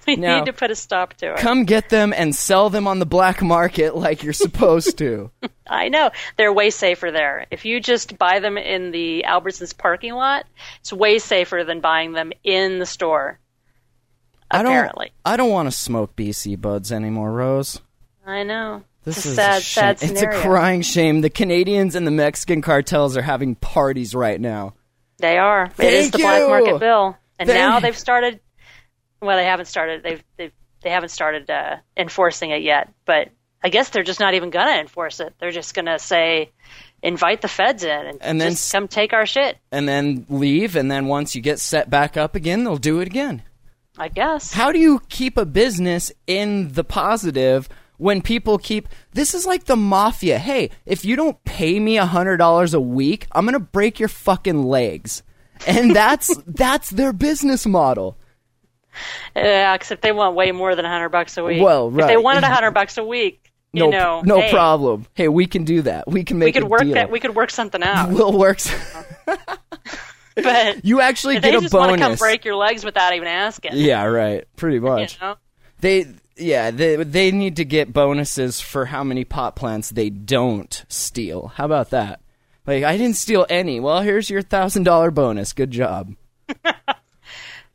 We No. need to put a stop to it. Come get them and sell them on the black market like you're supposed to. I know they're way safer there. If you just buy them in the Albertsons parking lot, it's way safer than buying them in the store. I don't. Apparently, I don't want to smoke BC buds anymore, Rose. I know. This it's a is sad, a sad It's a crying shame. The Canadians and the Mexican cartels are having parties right now. They are. it is Thank the black market bill, and Thank- now they've started. Well, they haven't started. They've they've they haven't started uh, enforcing it yet. But I guess they're just not even gonna enforce it. They're just gonna say, invite the feds in and, And then just come take our shit. And then leave, and then once you get set back up again, they'll do it again. I guess. How do you keep a business in the positive when people keep this is like the mafia. Hey, if you don't pay me a hundred dollars a week, I'm gonna break your fucking legs. And that's that's their business model. Yeah, except they want way more than a hundred bucks a week. Well, if they wanted a hundred bucks a week, you No, know, no hey, problem. Hey, we can do that. We can make. We could work deal. that. We could work something out. We'll work. But You actually they get a just want to come break your legs without even asking. Yeah, right. Pretty You much. know? They yeah, they they need to get bonuses for how many pot plants they don't steal. How about that? Like I didn't steal any. Well, here's your thousand dollar bonus. Good job.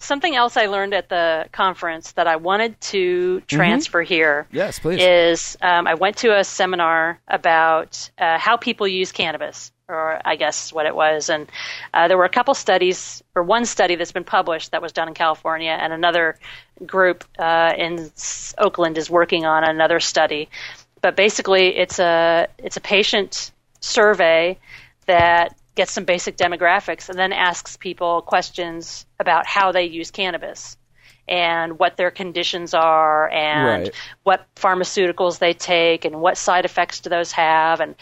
Something else I learned at the conference that I wanted to transfer here Mm-hmm. Yes, please. is um, I went to a seminar about uh, how people use cannabis, or I guess what it was. And uh, there were a couple studies, or one study that's been published that was done in California, and another group uh, in Oakland is working on another study. But basically, it's a it's a patient survey that gets some basic demographics and then asks people questions about how they use cannabis and what their conditions are and Right. what pharmaceuticals they take and what side effects do those have and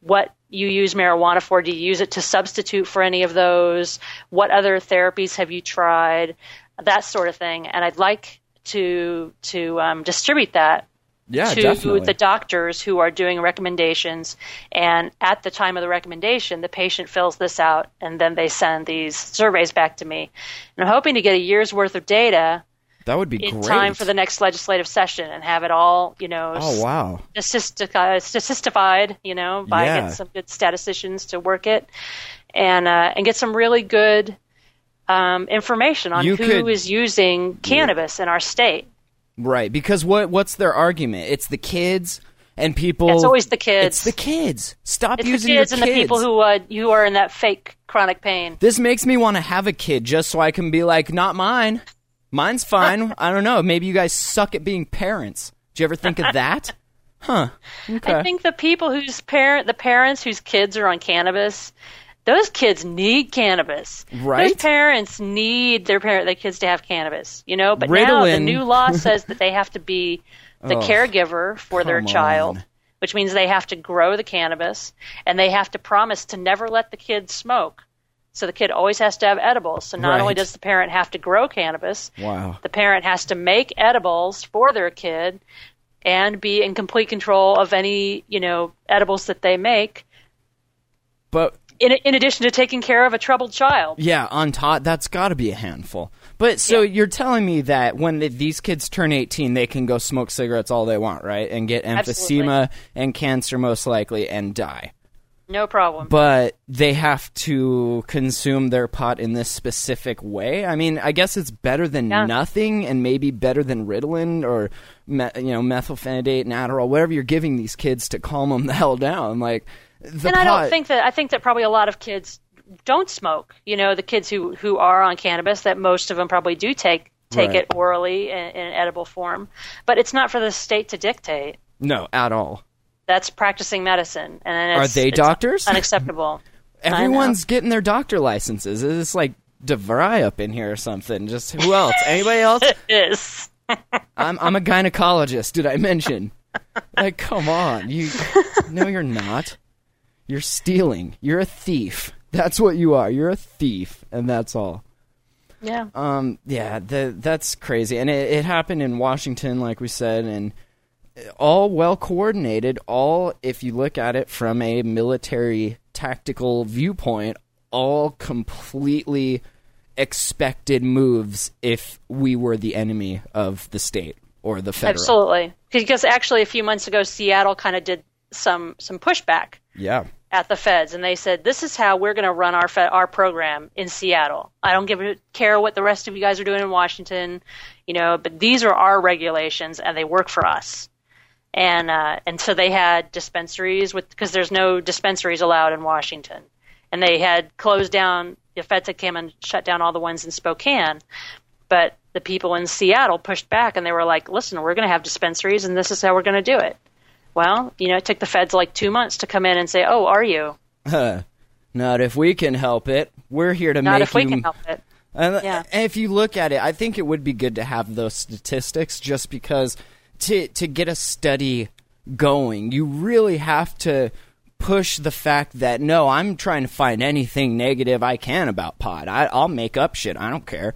what you use marijuana for. Do you use it to substitute for any of those? What other therapies have you tried? That sort of thing. And i'd like to to um, distribute that yeah, to definitely. the doctors who are doing recommendations. And at the time of the recommendation, the patient fills this out and then they send these surveys back to me. And I'm hoping to get a year's worth of data that would be in great. time for the next legislative session and have it all, you know, Oh wow. statistic, uh, statistified, you know, by Yeah. get some good statisticians to work it and uh, and get some really good um, information on You who is could- using cannabis in our state. Right, because what what's their argument? It's the kids and people. It's always the kids. It's the kids. Stop It's the kids your and the people who uh, who are in that fake chronic pain. This makes me want to have a kid just so I can be like, not mine. Mine's fine. I don't know. Maybe you guys suck at being parents. Did you ever think of that? Huh. Okay. I think the people whose parent, the parents whose kids are on cannabis, those kids need cannabis. Right? Those parents need their parent, their kids to have cannabis. You know, but now the new law says that they have to be the Oh, caregiver for their child. on. Which means they have to grow the cannabis and they have to promise to never let the kid smoke. So the kid always has to have edibles. So not only does the parent have to grow cannabis, wow. the parent has to make edibles for their kid and be in complete control of any you know edibles that they make But in, in addition to taking care of a troubled child yeah, on top, that's got to be a handful. But so you're telling me that when the, these kids turn 18, they can go smoke cigarettes all they want, right? And get emphysema and cancer most likely and die. no problem but they have to consume their pot in this specific way. I mean, I guess it's better than Yeah. nothing, and maybe better than Ritalin or me, you know methylphenidate and Adderall, whatever you're giving these kids to calm them the hell down. Like the and pot, i don't think that i think that probably a lot of kids don't smoke you know the kids who who are on cannabis that most of them probably do take take Right. it orally in, in an edible form but it's not for the state to dictate no at all. that's practicing medicine and Are they doctors? unacceptable Everyone's getting their doctor licenses. It's like DeVry up in here or something. Just who else? Anybody else? Is I'm I'm a gynecologist. Did I mention? Like, come on, you. No, you're not. You're stealing. You're a thief. That's what you are. You're a thief, and that's all. yeah. Um, yeah, the, that's crazy, and it, it happened in Washington, like we said, and all well coordinated. All, if you look at it from a military tactical viewpoint, all completely expected moves if we were the enemy of the state or the federal. Absolutely. Because actually, a few months ago, Seattle kind of did some some pushback Yeah. At the feds, and they said, "This is how we're going to run our fe- our program in Seattle. I don't give a care what the rest of you guys are doing in Washington, you know, but these are our regulations, and they work for us." And uh, and so they had dispensaries with because there's no dispensaries allowed in Washington, and they had closed down. The feds had came and shut down all the ones in Spokane, but the people in Seattle pushed back and they were like, "Listen, we're going to have dispensaries, and this is how we're going to do it." Well, you know, it took the feds like two months to come in and say, "Oh, are you?" Not if we can help it. We're here to make it. Not make if we you. can help it. And Yeah. if you look at it, I think it would be good to have those statistics just because to to get a study going, you really have to push the fact that no, I'm trying to find anything negative I can about pod. I, I'll make up shit. I don't care.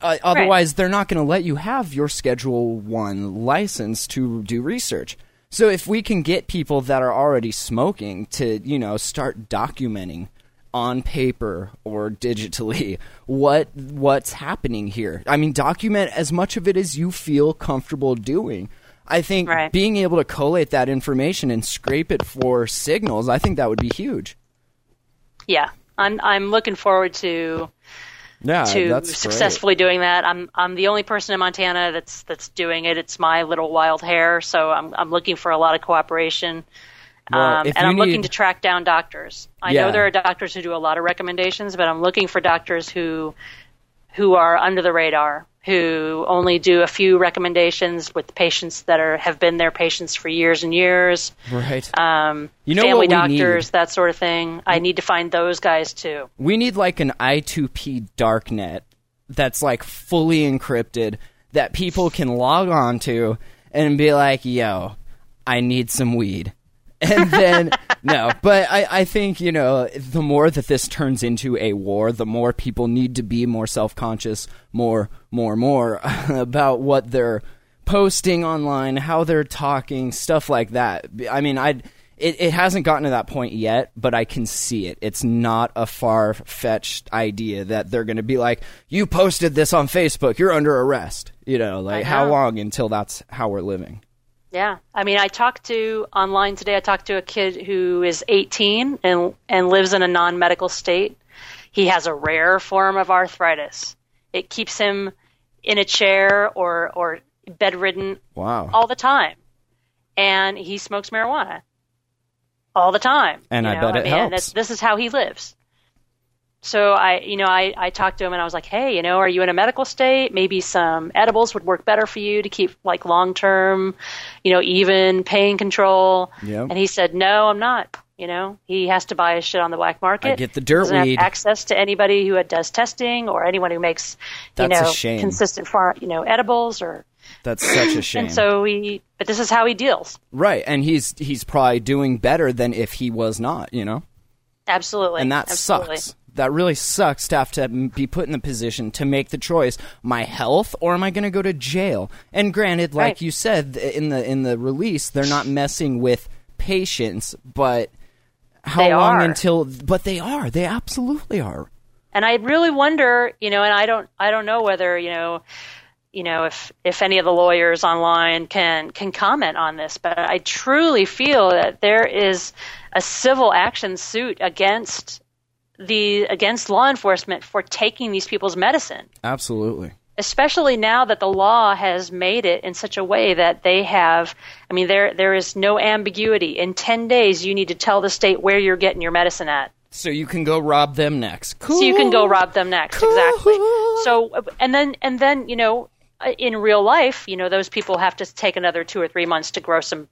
Uh, otherwise, they're not going to let you have your Schedule One license to do research. So if we can get people that are already smoking to, you know, start documenting on paper or digitally what what's happening here. I mean, document as much of it as you feel comfortable doing. I think Right. being able to collate that information and scrape it for signals, I think that would be huge. Yeah, I'm I'm looking forward to Yeah, to that's great. successfully doing that. I'm I'm the only person in Montana that's that's doing it. It's my little wild hair, so I'm I'm looking for a lot of cooperation. Well, um, and I'm looking to track down doctors. I Yeah. know there are doctors who do a lot of recommendations, but I'm looking for doctors who who are under the radar, who only do a few recommendations with patients that are have been their patients for years and years. right. Um, You know family what we doctors, need? that sort of thing. I need to find those guys too. We need like an I2P darknet that's like fully encrypted that people can log on to and be like, yo, I need some weed. And then, no, but I, I think, you know, the more that this turns into a war, the more people need to be more self conscious, more, more, more about what they're posting online, how they're talking, stuff like that. I mean, I it, it hasn't gotten to that point yet, but I can see it. It's not a far fetched idea that they're going to be like, "You posted this on Facebook, you're under arrest." You know, like how long until that's how we're living? Yeah, I mean, I talked to online today. I talked to a kid who is 18 and and lives in a non-medical state. He has a rare form of arthritis. It keeps him in a chair or or bedridden Wow. all the time, and he smokes marijuana all the time. And I know? bet it mean, helps. This is how he lives. So I, you know, I, I talked to him and I was like, hey, you know, are you in a medical state? Maybe some edibles would work better for you to keep like long term, you know, even pain control. Yep. And he said, no, I'm not. You know, he has to buy his shit on the black market. I get the dirt Doesn't have access to anybody who does testing or anyone who makes, you That's know, shame. consistent far, you know, edibles or. That's such a shame. And so he, but this is how he deals. right, and he's he's probably doing better than if he was not, you know? Absolutely. and that Absolutely. sucks. That really sucks to have to be put in the position to make the choice: my health, or am I going to go to jail? And granted, like Right. you said in the in the release, they're not messing with patients, but how They long are. until? But they are. They absolutely are. And I really wonder, you know, and I don't, I don't know whether, you know, you know, if if any of the lawyers online can can comment on this, but I truly feel that there is a civil action suit against the against law enforcement for taking these people's medicine. Absolutely. especially now that the law has made it in such a way that they have I mean there there is no ambiguity. In 10 days you need to tell the state where you're getting your medicine at. So you can go rob them next. Cool. So you can go rob them next. Exactly. So and then and then, you know, uh, in real life, you know, those people have to take another 2 or 3 months to grow some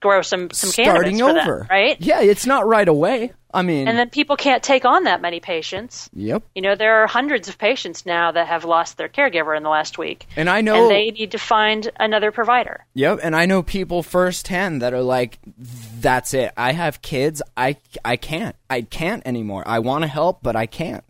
grow some some starting for them, over, right? Yeah, it's not right away. I mean, And then people can't take on that many patients. yep. You know, there are hundreds of patients now that have lost their caregiver in the last week. And I know- and they need to find another provider. Yep, and I know people firsthand that are like, "That's it. I have kids. I I can't. I can't anymore. I want to help, but I can't."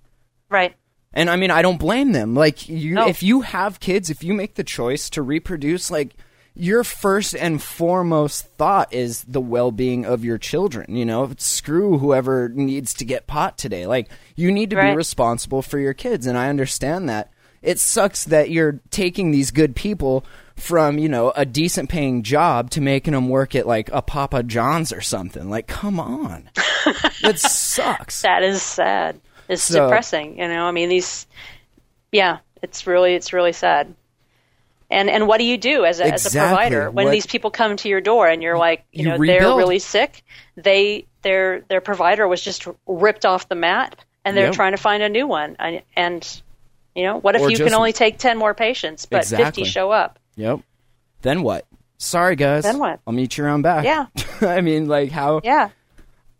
Right. And I mean, I don't blame them. Like you, No. if you have kids, if you make the choice to reproduce, like your first and foremost thought is the well-being of your children. You know, screw whoever needs to get pot today. Like you need to be responsible for your kids, and I understand that. It sucks that you're taking these good people from you know a decent paying job to making them work at like a Papa John's or something. Like, come on, that sucks. That is sad. It's So- depressing. You know, I mean, these. Yeah, it's really it's really sad. And and what do you do as a, as a provider when What- these people come to your door and you're like, you, You know, rebuild. they're really sick. They their their provider was just ripped off the mat, and they're Yep. trying to find a new one. And, and you know, what if Or you can only take ten more patients, but Exactly. fifty show up? Yep. Then what? Sorry, guys. Then what? I'll meet you around back. Yeah. I mean, like how? Yeah.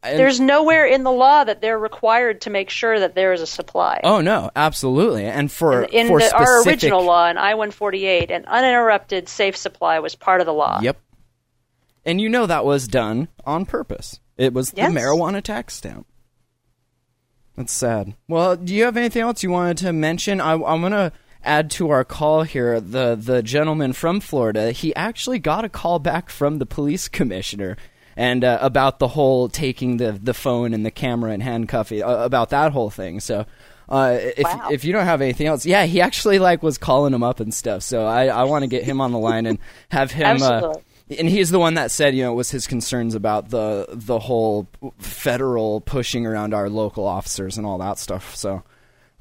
And- There's nowhere in the law that they're required to make sure that there is a supply. Oh no, absolutely. And for in for the, our original law in I-148, an uninterrupted safe supply was part of the law. Yep. And you know that was done on purpose. It was Yes. the marijuana tax stamp. That's sad. Well, do you have anything else you wanted to mention? I, I'm gonna add to our call here the the gentleman from Florida. He actually got a call back from the police commissioner. And uh, about the whole taking the the phone and the camera and handcuffing uh, about that whole thing. So, uh, if Wow. if you don't have anything else, yeah, he actually like was calling him up and stuff. So I I want to get him on the line and have him. Uh, and he's the one that said, you know, it was his concerns about the the whole federal pushing around our local officers and all that stuff. So,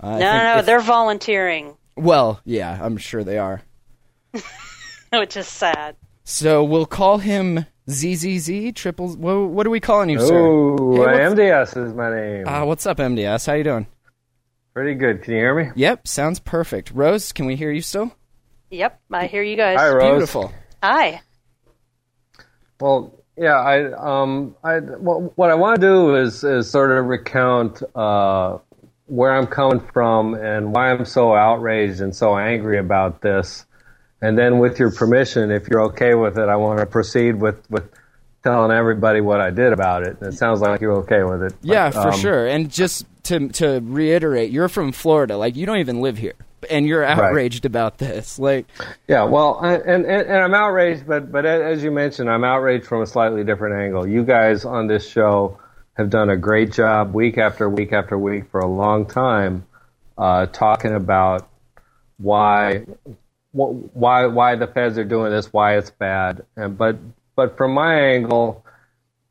uh, I No, think no, no, if- they're volunteering, well, yeah, I'm sure they are. which is sad. So we'll call him ZZZ triple. What, what are we calling you, sir? Oh, Hey, MDS is my name. Uh, what's up, MDS? How you doing? Pretty good. Can you hear me? Yep, sounds perfect. Rose, can we hear you still? Yep, I hear you guys. Hi, Rose. Beautiful. Hi. Well, yeah, I um I well, what I want to do is is sort of recount uh where I'm coming from and why I'm so outraged and so angry about this. And then with your permission, if you're okay with it, I want to proceed with with telling everybody what I did about it. It sounds like you're okay with it. Yeah, But, for um, sure. And just to to reiterate, you're from Florida. Like you don't even live here, and you're outraged about this. Like, Yeah, well, I- and, and and I'm outraged, but but as you mentioned, I'm outraged from a slightly different angle. You guys on this show have done a great job week after week after week for a long time, uh, talking about why wh- why why the feds are doing this, why it's bad, and but but from my angle.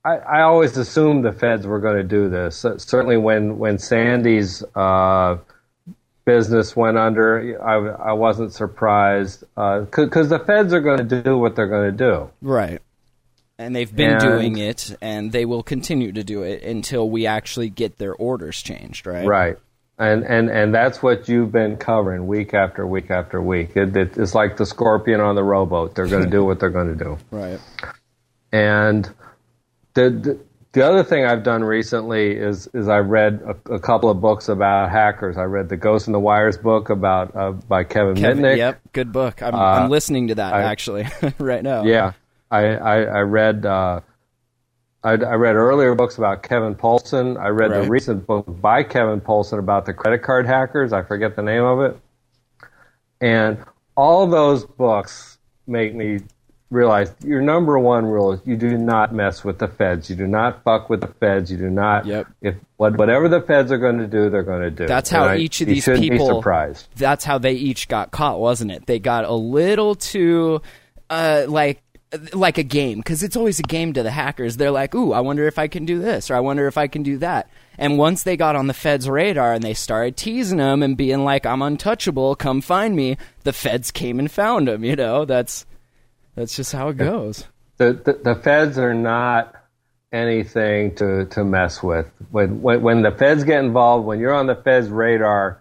I, I always assumed the feds were going to do this. Uh, Certainly, when when Sandy's uh, business went under, I, I wasn't surprised because the feds are going to do what they're going to do. right. And they've been And- doing it, and they will continue to do it until we actually get their orders changed. Right. Right. And, and and that's what you've been covering week after week after week. It, it, it's like the scorpion on the rowboat. They're going to do what they're going to do. Right. And the, the the other thing I've done recently is is I read a, a couple of books about hackers. I read the Ghost in the Wires book about uh, by Kevin, Kevin, Mitnick. yep. Good book. I'm, Uh, I'm listening to that I- actually right now. Yeah, I I, I read uh, I, I read earlier books about Kevin Poulsen. I read Right. the recent book by Kevin Poulsen about the credit card hackers. I forget the name of it, and all those books make me realize your number one rule is you do not mess with the feds. You do not fuck with the feds. You do not. Yep. If what, whatever the feds are going to do, they're going to do. That's how And I- each of you these people. be surprised. That's how they each got caught, wasn't it? They got a little too, uh, like. Like a game, because it's always a game to the hackers. They're like, "Ooh, I wonder if I can do this, or I wonder if I can do that." And once they got on the Fed's radar and they started teasing them and being like, "I'm untouchable, come find me," the Feds came and found them. You know, that's that's just how it goes. the, the the feds are not anything to, to mess with. When, when when the feds get involved, when you're on the feds' radar,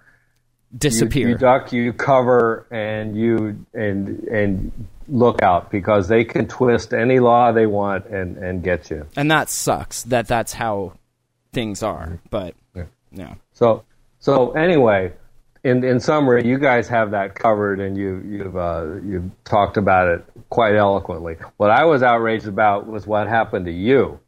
you, Disappear. you duck, you cover, and you and and lookout because they can twist any law they want and, and get you. and that sucks. That that's how things are. But yeah, So, so anyway, in in summary, you guys have that covered, and you you've uh, you've talked about it quite eloquently. What I was outraged about was what happened to you,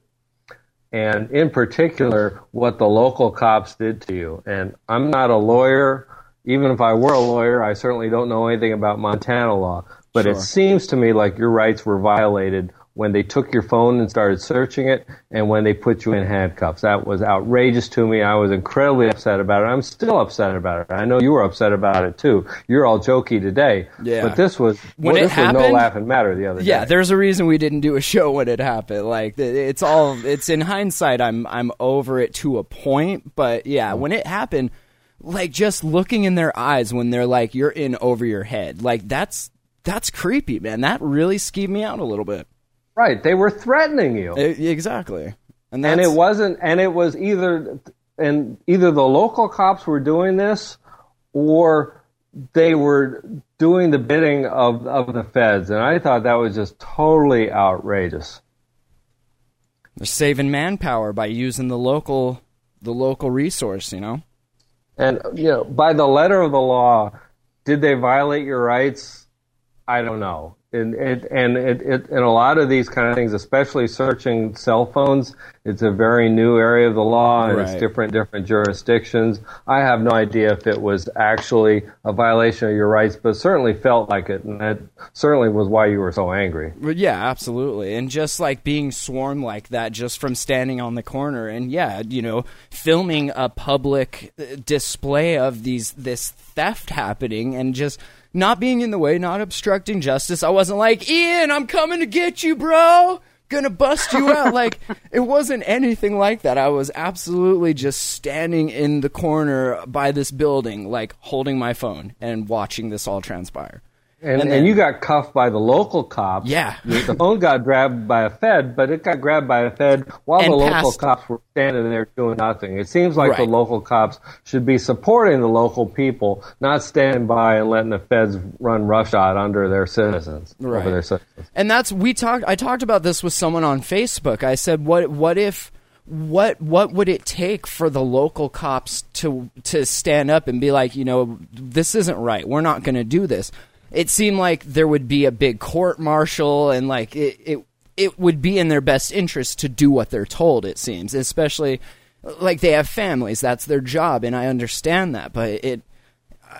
and in particular, what the local cops did to you. And I'm not a lawyer. Even if I were a lawyer, I certainly don't know anything about Montana law. But it seems to me like your rights were violated when they took your phone and started searching it and when they put you in handcuffs. That was outrageous to me. I was incredibly upset about it. I'm still upset about it. I know you were upset about it too. You're all jokey today. Yeah. But this was, When well, it this was no laughing matter the other yeah. day. Yeah, there's a reason we didn't do a show when it happened. Like it's all it's in hindsight. I'm I'm over it to a point. But yeah, mm. when it happened, like just looking in their eyes when they're like you're in over your head. Like that's that's creepy, man. That really skeeved me out a little bit. Right. They were threatening you. E- exactly. And, and it wasn't and it was either and either the local cops were doing this or they were doing the bidding of of the feds and i thought that was just totally outrageous they're saving manpower by using the local the local resource. You know. and you know by the letter of the law did they violate your rights i don't know and it and it, it and a lot of these kind of things especially searching cell phones it's a very new area of the law and Right. it's different different jurisdictions i have no idea if it was actually a violation of your rights but certainly felt like it and that certainly was why you were so angry But yeah, absolutely. And just like being swarmed like that just from standing on the corner and yeah, you know, filming a public uh, display of these this theft happening and just not being in the way, not obstructing justice. I wasn't like, "Ian, I'm coming to get you, bro." Gonna bust you out. like, it wasn't anything like that. I was absolutely just standing in the corner by this building, like holding my phone and watching this all transpire. And, and, then- you got cuffed by the local cops. Yeah. the phone got grabbed by a Fed, but it got grabbed by a Fed while And the local cops were standing there doing nothing. It seems like the local cops should be supporting the local people, not standing by and letting the Feds run roughshod under their citizens, Right. their citizens. And that's we talked. I talked about this with someone on Facebook. I said, "What? What if? What? What would it take for the local cops to to stand up and be like, you know, this isn't right. We're not going to do this." It seemed like there would be a big court martial, and like it, it it would be in their best interest to do what they're told. It seems, especially like they have families. That's their job, and I understand that. But it,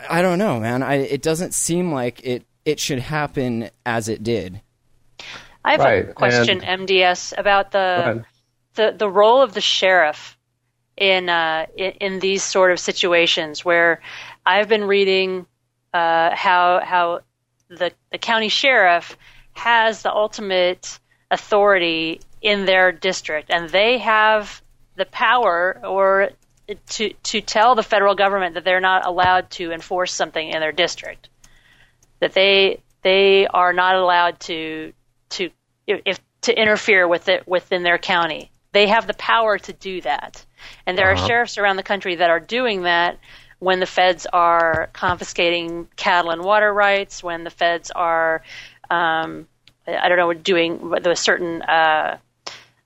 I don't know, man. I it doesn't seem like it it should happen as it did. I have Right, a question, and- MDS, about the the the role of the sheriff in uh, in, in these sort of situations where I've been reading uh, how how the the county sheriff has the ultimate authority in their district, and they have the power or to to tell the federal government that they're not allowed to enforce something in their district. That they they are not allowed to to if, if to interfere with it within their county. They have the power to do that, and there are sheriffs around the country that are doing that when the feds are confiscating cattle and water rights, when the feds are, um, I don't know, doing the certain uh,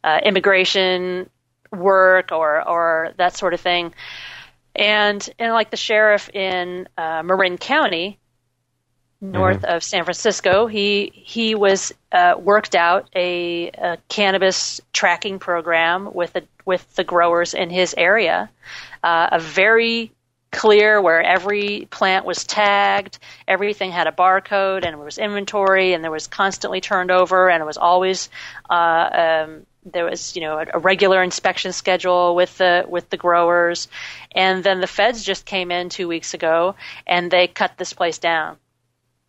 uh, immigration work or or that sort of thing. And and like the sheriff in uh, Marin County, north of San Francisco, he he was uh, worked out a, a cannabis tracking program with the with the growers in his area, uh, a very clear where every plant was tagged, everything had a barcode, and there was inventory, and there was constantly turned over, and it was always uh, um, there was you know a, a regular inspection schedule with the with the growers, and then the feds just came in two weeks ago and they cut this place down,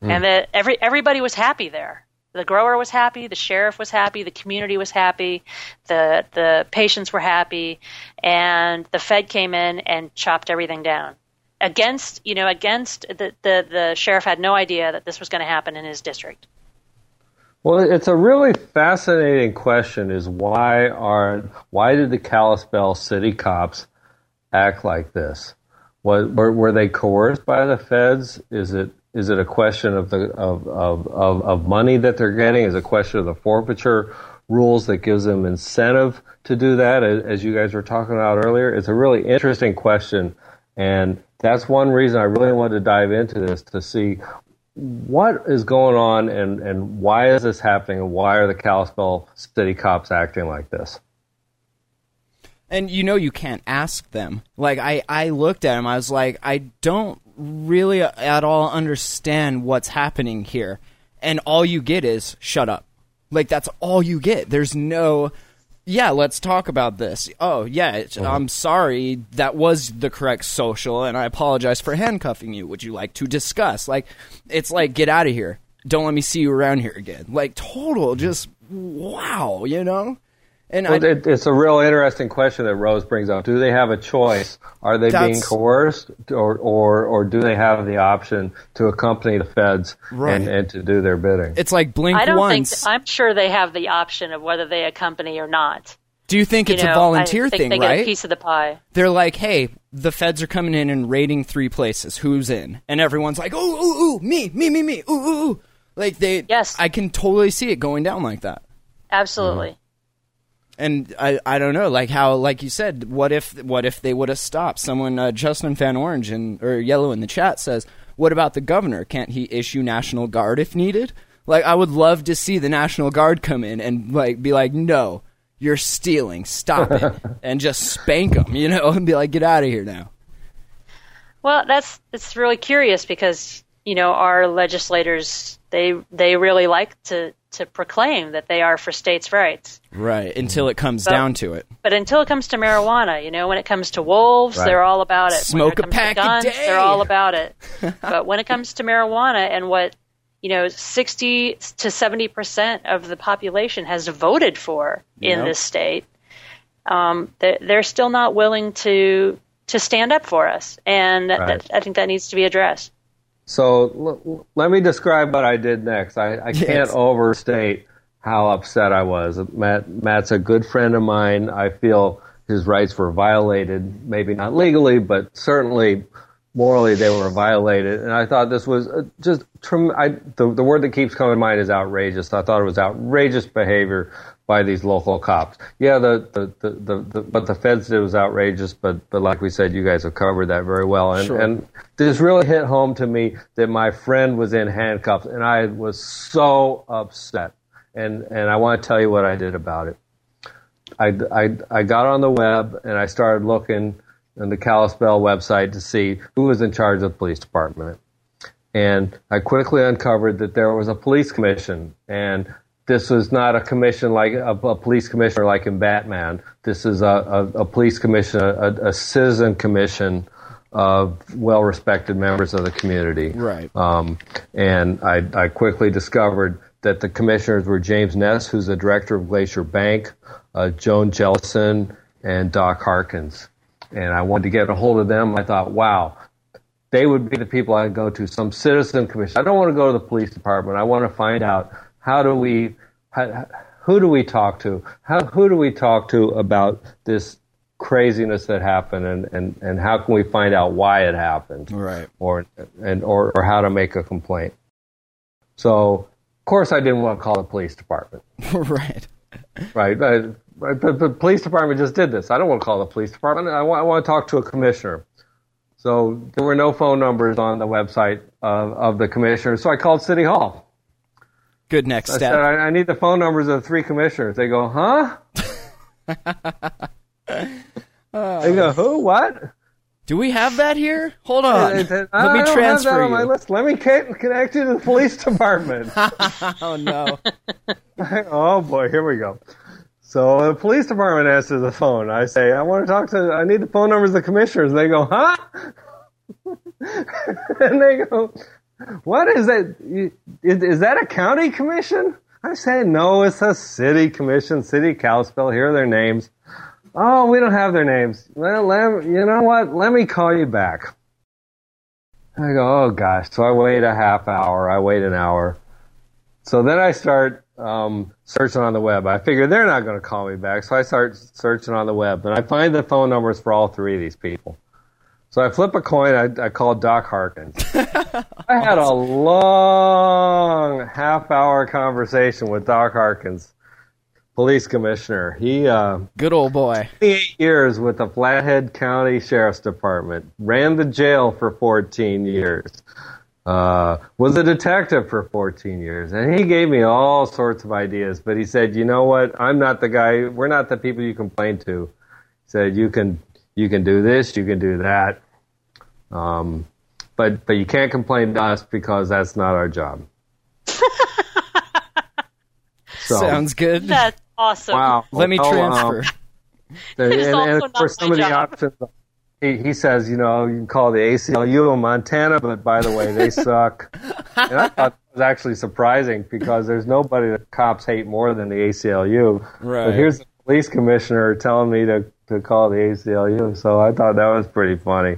and that every everybody was happy there. The grower was happy, the sheriff was happy, the community was happy, the the patients were happy, and the Fed came in and chopped everything down. Against you know against the the, the sheriff had no idea that this was going to happen in his district. Well, it's a really fascinating question. Is why are why did the Kalispell city cops act like this? Were, were they coerced by the feds? Is it Is it a question of the of, of, of, of money that they're getting? Is it a question of the forfeiture rules that gives them incentive to do that? As, you guys were talking about earlier, it's a really interesting question, and that's one reason I really wanted to dive into this to see what is going on and, and why is this happening and why are the Kalispell city cops acting like this? And you know you can't ask them. Like I, I looked at him, I was like, I don't really at all understand what's happening here. And all you get is shut up. Like that's all you get. There's no yeah, let's talk about this. Oh, yeah, it's, uh-huh. I'm sorry. That was the correct social, and I apologize for handcuffing you. Would you like to discuss? Like, it's like, get out of here. Don't let me see you around here again. Like, total, just wow, you know? And Well, I, it, it's a real interesting question that Rose brings up. Do they have a choice? Are they being coerced, or, or or do they have the option to accompany the feds Right. and, and to do their bidding? it's like blink I don't once. think I'm sure they have the option of whether they accompany or not. Do you think You it's know, a volunteer I think thing, they get right? a piece of the pie. They're like, hey, the feds are coming in and raiding three places. Who's in? And everyone's like, ooh, ooh, ooh, me, me, me, me, ooh, ooh, ooh. Like they, Yes. I can totally see it going down like that. Absolutely. And I, I don't know, like how, like you said, what if, what if they would have stopped? Someone, uh, Justin Van Orange and or Yellow in the chat says, what about the governor? Can't he issue National Guard if needed? Like, I would love to see the National Guard come in and like be like, no, you're stealing, stop it, and just spank them, you know, and be like, get out of here now. Well, that's it's really curious because you know our legislators they they really like to to proclaim that they are for states' rights, Right, until it comes But- down to it. but until it comes to marijuana, you know, when it comes to wolves, Right. they're all about it. Smoke a it comes pack a to guns, day. They're all about it. but when it comes to marijuana and what you know, sixty to seventy percent of the population has voted for in Yep. this state, um, they're, they're still not willing to to stand up for us, and Right. that, I think that needs to be addressed. So l- let me describe what I did next. I, I can't overstate how upset I was. Matt, Matt's a good friend of mine. I feel his rights were violated, maybe not legally, but certainly morally they were violated. And I thought this was uh, just I, the the word that keeps coming to mind is outrageous. I thought it was outrageous behavior by these local cops. Yeah, the the, the, the, the what the feds did was outrageous, but but like we said, you guys have covered that very well. And Sure. and this really hit home to me that my friend was in handcuffs, and I was so upset. And and I want to tell you what I did about it. I, I, I got on the web and I started looking on the Kalispell website to see who was in charge of the police department. And I quickly uncovered that there was a police commission, and this was not a commission like a, a police commissioner like in Batman. This is a, a, a police commission, a, a citizen commission of well-respected members of the community. Right. Um, and I, I quickly discovered that the commissioners were James Ness, who's the director of Glacier Bank, uh, Joan Jellison, and Doc Harkins. And I wanted to get a hold of them. I thought, wow, they would be the people I'd go to, some citizen commission. I don't want to go to the police department. I want to find out how do we, how, who do we talk to? How, who do we talk to about this craziness that happened and, and, and how can we find out why it happened? Right. or and or, or how to make a complaint. So, of course, I didn't want to call the police department, right. right? But, but, but the police department just did this. I don't want to call the police department. I want, I want to talk to a commissioner. So there were no phone numbers on the website of, of the commissioner. So I called City Hall. Good next I step. said, I, I need the phone numbers of the three commissioners. They go, huh? they go, who? What? Do we have that here? Hold on. They said, Let "I me transfer on my you. list. Let me connect you to the police department. Oh no. oh boy, here we go. So the police department answers the phone. I say, I want to talk to, I need the phone numbers of the commissioners. They go, huh? and they go, what is that? Is, that a county commission? I say, no, it's a city commission, City Kalispell. Here are their names. Oh, we don't have their names. Let, you know what? Let me call you back. I go, oh gosh. So I wait a half hour. I wait an hour. So then I start um, searching on the web. I figure they're not going to call me back, so I start searching on the web, and I find the phone numbers for all three of these people. So I flip a coin. I, I call Doc Harkins. I had a long half-hour conversation with Doc Harkins, police commissioner. He uh, Good old boy. 28 years with the Flathead County Sheriff's Department. Ran the jail for 14 years. Uh, was a detective for 14 years. And he gave me all sorts of ideas. But he said, you know what? I'm not the guy. We're not the people you complain to. He said, you can, you can do this, you can do that. Um, but, but you can't complain to us because that's not our job. so, Sounds good. That's awesome. wow. Let me Well, um, transfer. and, and, also of not course, my some of the job. options. He, he says, you know, you can call the ACLU in Montana, but by the way, they suck. and I thought it was actually surprising because there's nobody that cops hate more than the ACLU. Right. But here's the police commissioner telling me to, to call the ACLU, so I thought that was pretty funny.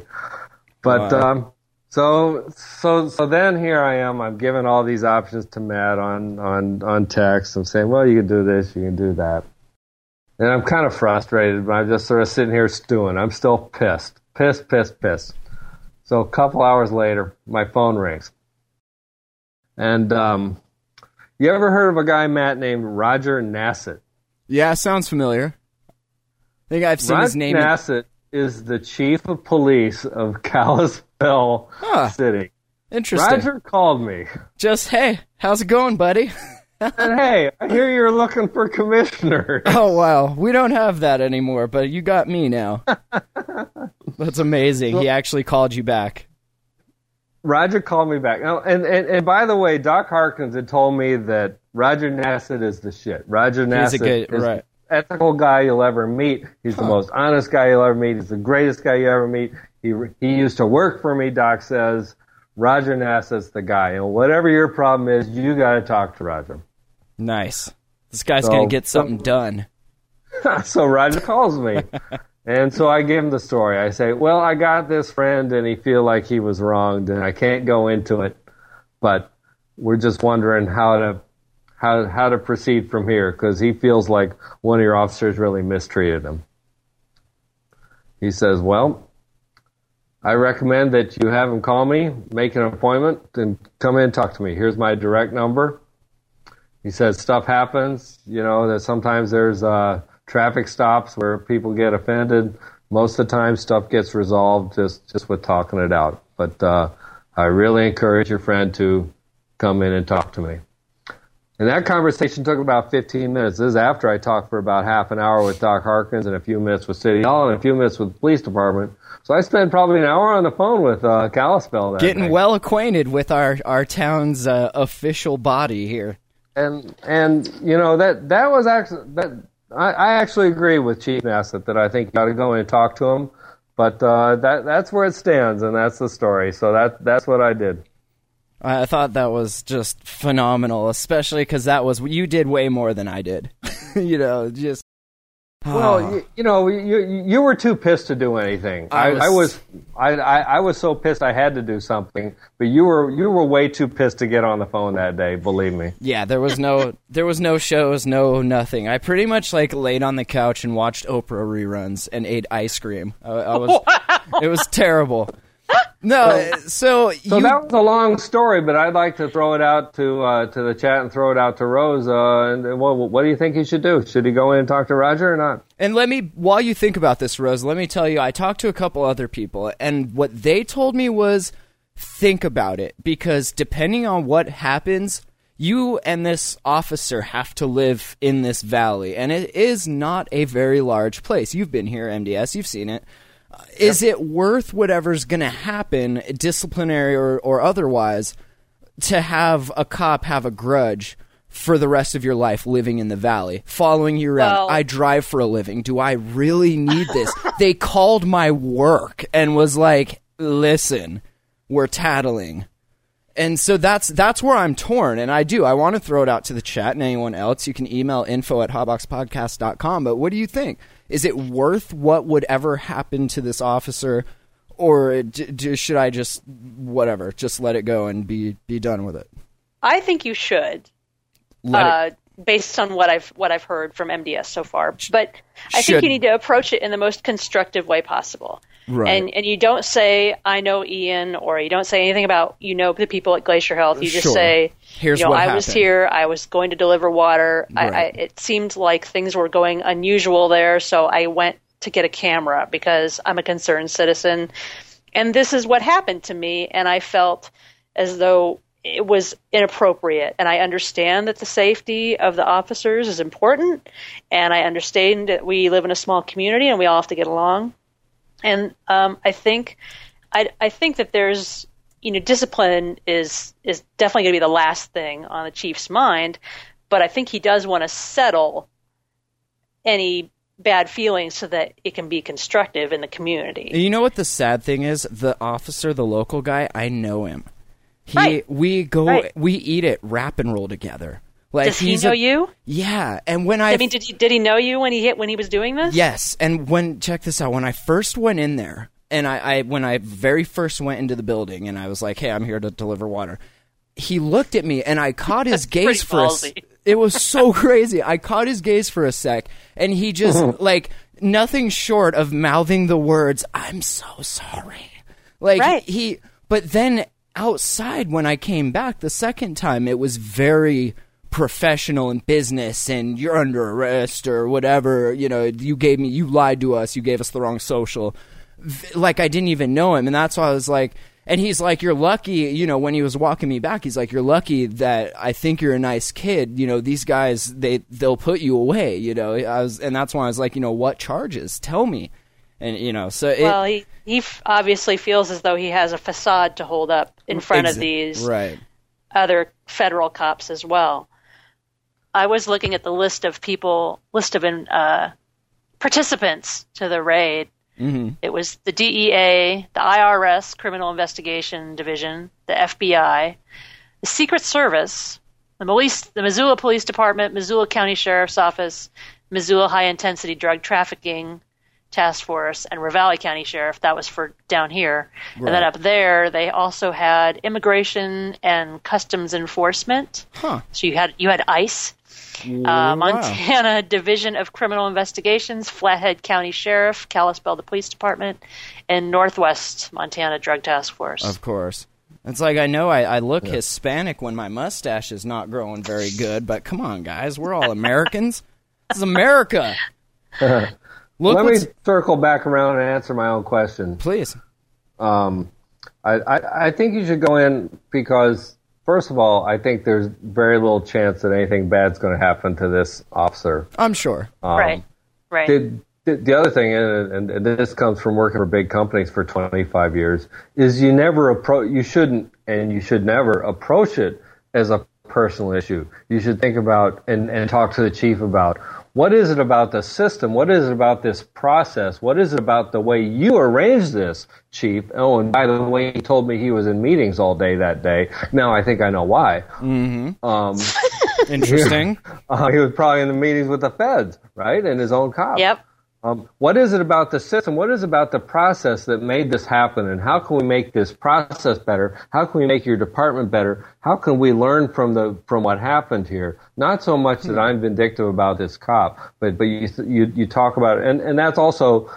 But Wow. um, so so so then here I am. I'm giving all these options to Matt on on on text. I'm saying, well, you can do this, you can do that. And I'm kind of frustrated, but I'm just sort of sitting here stewing. I'm still pissed. Pissed, pissed, pissed. So a couple hours later, my phone rings. And um, you ever heard of a guy, Matt, named Roger Nassett? Yeah, sounds familiar. I think I've seen Roger his name. in- Nassett is the chief of police of Kalispell Huh. City. Interesting. Roger called me Just hey, how's it going, buddy? and hey, I hear you're looking for commissioner. Oh wow, we don't have that anymore, but you got me now. That's amazing. He actually called you back. Roger called me back. Now, and, and, and by the way, Doc Harkins had told me that Roger Nassett is the shit. Roger Nassett good- is right. Ethical guy you'll ever meet. He's the most honest guy you'll ever meet. He's the greatest guy you ever meet. He he used to work for me. Doc says Roger Nassett's the guy. And whatever your problem is, you got to talk to Roger. Nice. This guy's So- gonna get something done. so Roger calls me. And so I give him the story. I say, well, I got this friend and he feel like he was wronged and I can't go into it, but we're just wondering how to, how, how to proceed from here because he feels like one of your officers really mistreated him. He says, well, I recommend that you have him call me, make an appointment and come in and talk to me. Here's my direct number. He says stuff happens, you know, that sometimes there's uh, traffic stops where people get offended. Most of the time, stuff gets resolved just, just with talking it out. But uh, I really encourage your friend to come in and talk to me. And that conversation took about 15 minutes. This is after I talked for about half an hour with Doc Harkins and a few minutes with City Hall and a few minutes with the police department. So I spent probably an hour on the phone with uh, Kalispell Getting night. well acquainted with our our town's uh, official body here. and and you know that that was actually that I, I actually agree with Chief Nassett that I think you got to go in and talk to him, but uh, that that's where it stands and that's the story. So that that's what I did. I I thought that was just phenomenal, especially because that was you did way more than I did. you know, just Well, Ah. you, you know, you you were too pissed to do anything. I I, I was was- I, I I was so pissed I had to do something, but you were you were way too pissed to get on the phone that day. Believe me. yeah, there was no there was no shows, no nothing. I pretty much like laid on the couch and watched Oprah reruns and ate ice cream. I, I was it was terrible. No, so, So you that was a long story, but I'd like to throw it out to uh, to the chat and throw it out to Rose. Uh, and what, what do you think he should do? Should he go in and talk to Roger or not? And let me, while you think about this, Rose, let me tell you, I talked to a couple other people, and what they told me was think about it, because depending on what happens, you and this officer have to live in this valley, and it is not a very large place. You've been here, MDS, you've seen it. Is it worth whatever's going to happen, disciplinary or, or otherwise, to have a cop have a grudge for the rest of your life living in the valley, following you around. Well- I drive for a living. Do I really need this? they called my work and was like, "Listen, we're tattling." And so that's that's where I'm torn, and I do. I want to throw it out to the chat and anyone else. You can email info at hotboxpodcast.com. But what do you think? Is it worth what would ever happen to this officer, or d- d- should I just whatever, just let it go and be be done with it? I think you should, Let uh, it based on what I've what I've heard from MDS so far. But I Should. think you need to approach it in the most constructive way possible. Right. And and you don't say I know Ian or you don't say anything about you know the people at Glacier Health. You just Sure. say Here's you know what I was here. I was going to deliver water. I, I, it seemed like things were going unusual there, so I went to get a camera because I'm a concerned citizen. And this is what happened to me, and I felt as though it was inappropriate. And I understand that the safety of the officers is important, and I understand that we live in a small community and we all have to get along. And um, I think, I, I think that there's, you know, discipline is is definitely going to be the last thing on the chief's mind. But I think he does want to settle any bad feelings so that it can be constructive in the community. You know what the sad thing is? The officer, the local guy, I know him. He, Right. we go, Right. we eat it Rap and Roll together. Like Does he know a- you? Yeah, and when I, I mean, did he did he know you when he hit when he was doing this? yes, and when check this out, when I first went in there, and I, I when I very first went into the building, and I was like, "Hey, I'm here to deliver water." He looked at me, and I caught his gaze for a. s- ballsy. It was so crazy. I caught his gaze for a sec, and he just like nothing short of mouthing the words, "I'm so sorry." Like Right. he, but then outside when I came back the second time, it was very professional and business, and you're under arrest or whatever. You know, you gave me, you lied to us, you gave us the wrong social. Like I didn't even know him, and that's why I was like. And he's like, "You're lucky." You know, when he was walking me back, he's like, "You're lucky that I think you're a nice kid." You know, these guys, they they'll put you away. You know, I was, and that's why I was like, you know, what charges? Tell me. And you know, so it, Well, he he f- obviously feels as though he has a facade to hold up in front of these right? other federal cops as well. I was looking at the list of people, list of uh, participants to the raid. Mm-hmm. It was the DEA, the IRS, Criminal Investigation Division, the FBI, the Secret Service, the, police, the Missoula Police Department, Missoula County Sheriff's Office, Missoula High Intensity Drug Trafficking Task Force, and Ravalli County Sheriff. That was for down here. And then up there, they also had Immigration and Customs Enforcement. Huh. So you had you had ICE, uh, Montana Division of Criminal Investigations, Flathead County Sheriff, Kalispell the Police Department, and Northwest Montana Drug Task Force. Of course. It's like I know I, I look Hispanic when my mustache is not growing very good, but come on, guys, we're all Americans. this is America. Look, Let me circle back around and answer my own question. please. Um, I, I, I think you should go in because, first of all, I think there's very little chance that anything bad's going to happen to this officer. I'm sure. Um, right, right. Did, did- the other thing, and, and this comes from working for big companies for 25 years, is you never approach, you shouldn't, and you should never approach it as a personal issue. You should think about and, and talk to the chief about what is it about the system? What is it about this process? What is it about the way you arranged this, chief? Oh, and by the way, he told me he was in meetings all day that day. Now I think I know why. Um, Interesting. uh, he was probably in the meetings with the feds, right? And his own cops. yep. Um, what is it about the system? What is it about the process that made this happen? And how can we make this process better? How can we make your department better? How can we learn from the from what happened here? Not so much that I'm vindictive about this cop, but but you you, you talk about it, and and that's also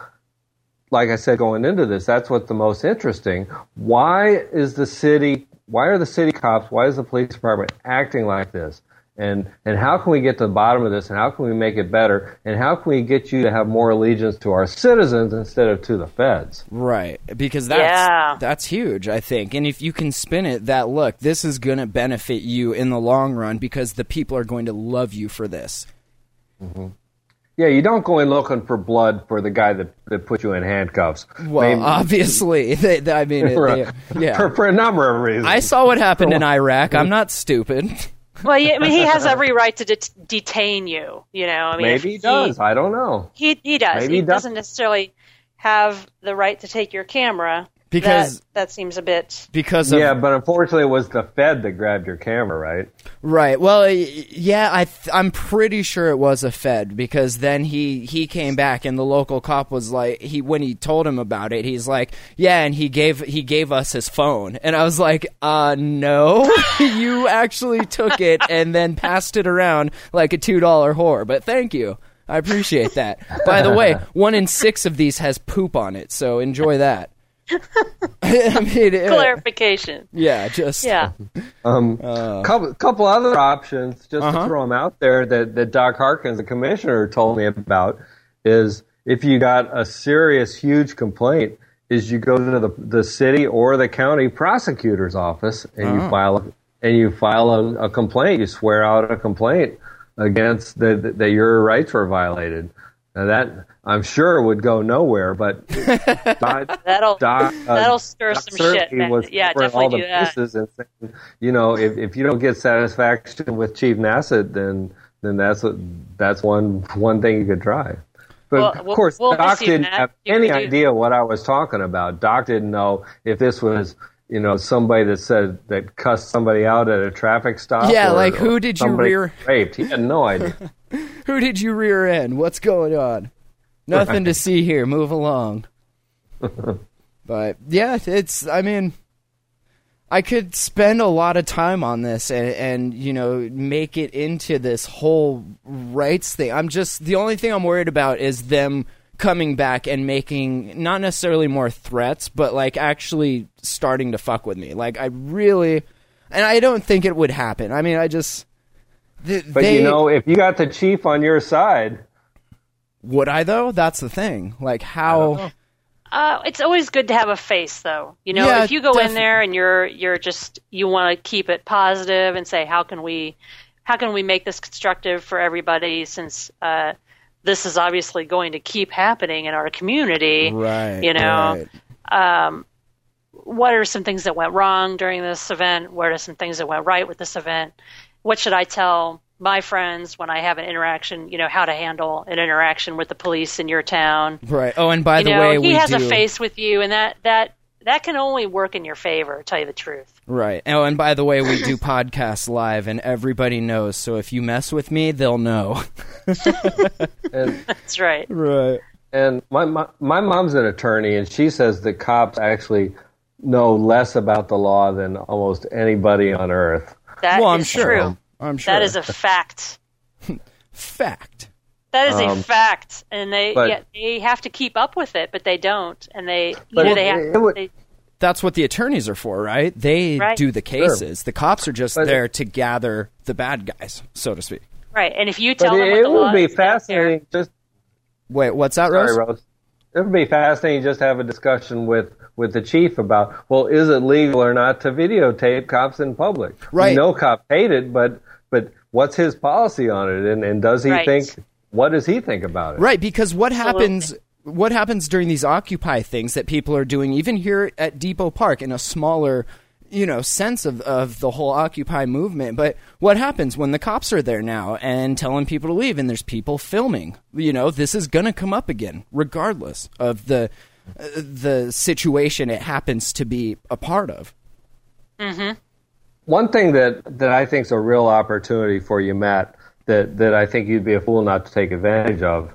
like I said going into this. That's what's the most interesting. Why is the city? Why are the city cops? Why is the police department acting like this? And and how can we get to the bottom of this? And how can we make it better? And how can we get you to have more allegiance to our citizens instead of to the feds? Right, because that's Yeah. that's huge, I think. And if you can spin it that look, this is going to benefit you in the long run because the people are going to love you for this. Mm-hmm. Yeah, you don't go in looking for blood for the guy that, that put you in handcuffs. Well, Maybe- obviously, they, they- I mean, it- they- a, yeah. for, for a number of reasons. I saw what happened in Iraq. I'm not stupid. Well, yeah, I mean, he has every right to det- detain you. You know, I mean, Maybe he does. I don't know. He he does. Maybe he he does. doesn't necessarily have the right to take your camera Because- that, that seems a bit. because of Yeah, but unfortunately, it was the Fed that grabbed your camera, right? Right. Well, yeah, I th- I'm pretty sure it was a Fed because then he he came back and the local cop was like he when he told him about it, he's like, "Yeah," and he gave he gave us his phone. And I was like, "Uh no. you actually took it and then passed it around like a $2 whore, but thank you." I appreciate that. By the way, one in six of these has poop on it, so enjoy that. I mean, uh, Clarification. yeah, just Yeah. Um, couple, couple other options, just Uh-huh. to throw them out there, that, that Doc Harkins, the commissioner, told me about, is if you got a serious, huge complaint, is you go to the, the city or the county prosecutor's office and you file a, and you file a, a complaint. You swear out a complaint against that that your rights were violated. Now that I'm sure would go nowhere, but Doc, That'll Doc, uh, that'll stir Doc some shit. certainly was Yeah, definitely all the do that. bases and saying, you know, if, if you don't get satisfaction with Chief Nassett, then then that's a, that's one one thing you could try. But Well, of we'll- course, we'll Doc you, didn't Matt. have You any idea what I was talking about. Doc didn't know if this was. You know, somebody that said that cussed somebody out at a traffic stop. Yeah, or- like, who did you somebody rear- Raped. He had no idea. Who did you rear end? What's going on? Nothing to see here. Move along. but yeah, it's. I mean, I could spend a lot of time on this and, and you know make it into this whole rights thing. I'm just the only thing I'm worried about is them coming back and making not necessarily more threats, but like actually starting to fuck with me. Like I really, and I don't think it would happen. I mean, I just. Th- But they, you know, if you got the chief on your side, Would I though? That's the thing. Like how Uh, it's always good to have a face, though. You know, Yeah, if you go in there and you're you're just you want to keep it positive and say how can we how can we make this constructive for everybody since uh, this is obviously going to keep happening in our community. right? You know, right. what are some things that went wrong during this event? What are some things that went right with this event? What should I tell my friends when I have an interaction? You know, how to handle an interaction with the police in your town. right. Oh, and by you the know, way, he we has do a face with you, and that that that can only work in your favor. Tell you the truth. right. Oh, and by the way, we do podcasts live, and everybody knows. So if you mess with me, they'll know. and That's right. right. And my, my my mom's an attorney, and she says that cops actually know less about the law than almost anybody on earth. That Well, I'm is sure. true. I'm sure That is a fact. fact. That is Um, a fact, and they but- yeah, they have to keep up with it, but they don't, and they you know they have it would- they, That's what the attorneys are for, right? They Right. do the cases. The cops are just But- there to gather the bad guys, so to speak. right. And if you tell them it, what it the law would be is, they don't care. fascinating. Just Wait, what's that, sorry, Rose? Rose. It would be fascinating just to have a discussion with with the chief about well, is it legal or not to videotape cops in public? Right. We know cops hate it, but but what's his policy on it, and and does he Right. think? What does he think about it? Right, because what Absolutely. happens what happens during these occupy things that people are doing even here at Depot Park in a smaller, you know, sense of of the whole occupy movement, but what happens when the cops are there now and telling people to leave and there's people filming? You know, this is going to come up again regardless of the the situation it happens to be a part of. Mm-hmm. One thing that, that I think is a real opportunity for you, Matt, that, that I think you'd be a fool not to take advantage of,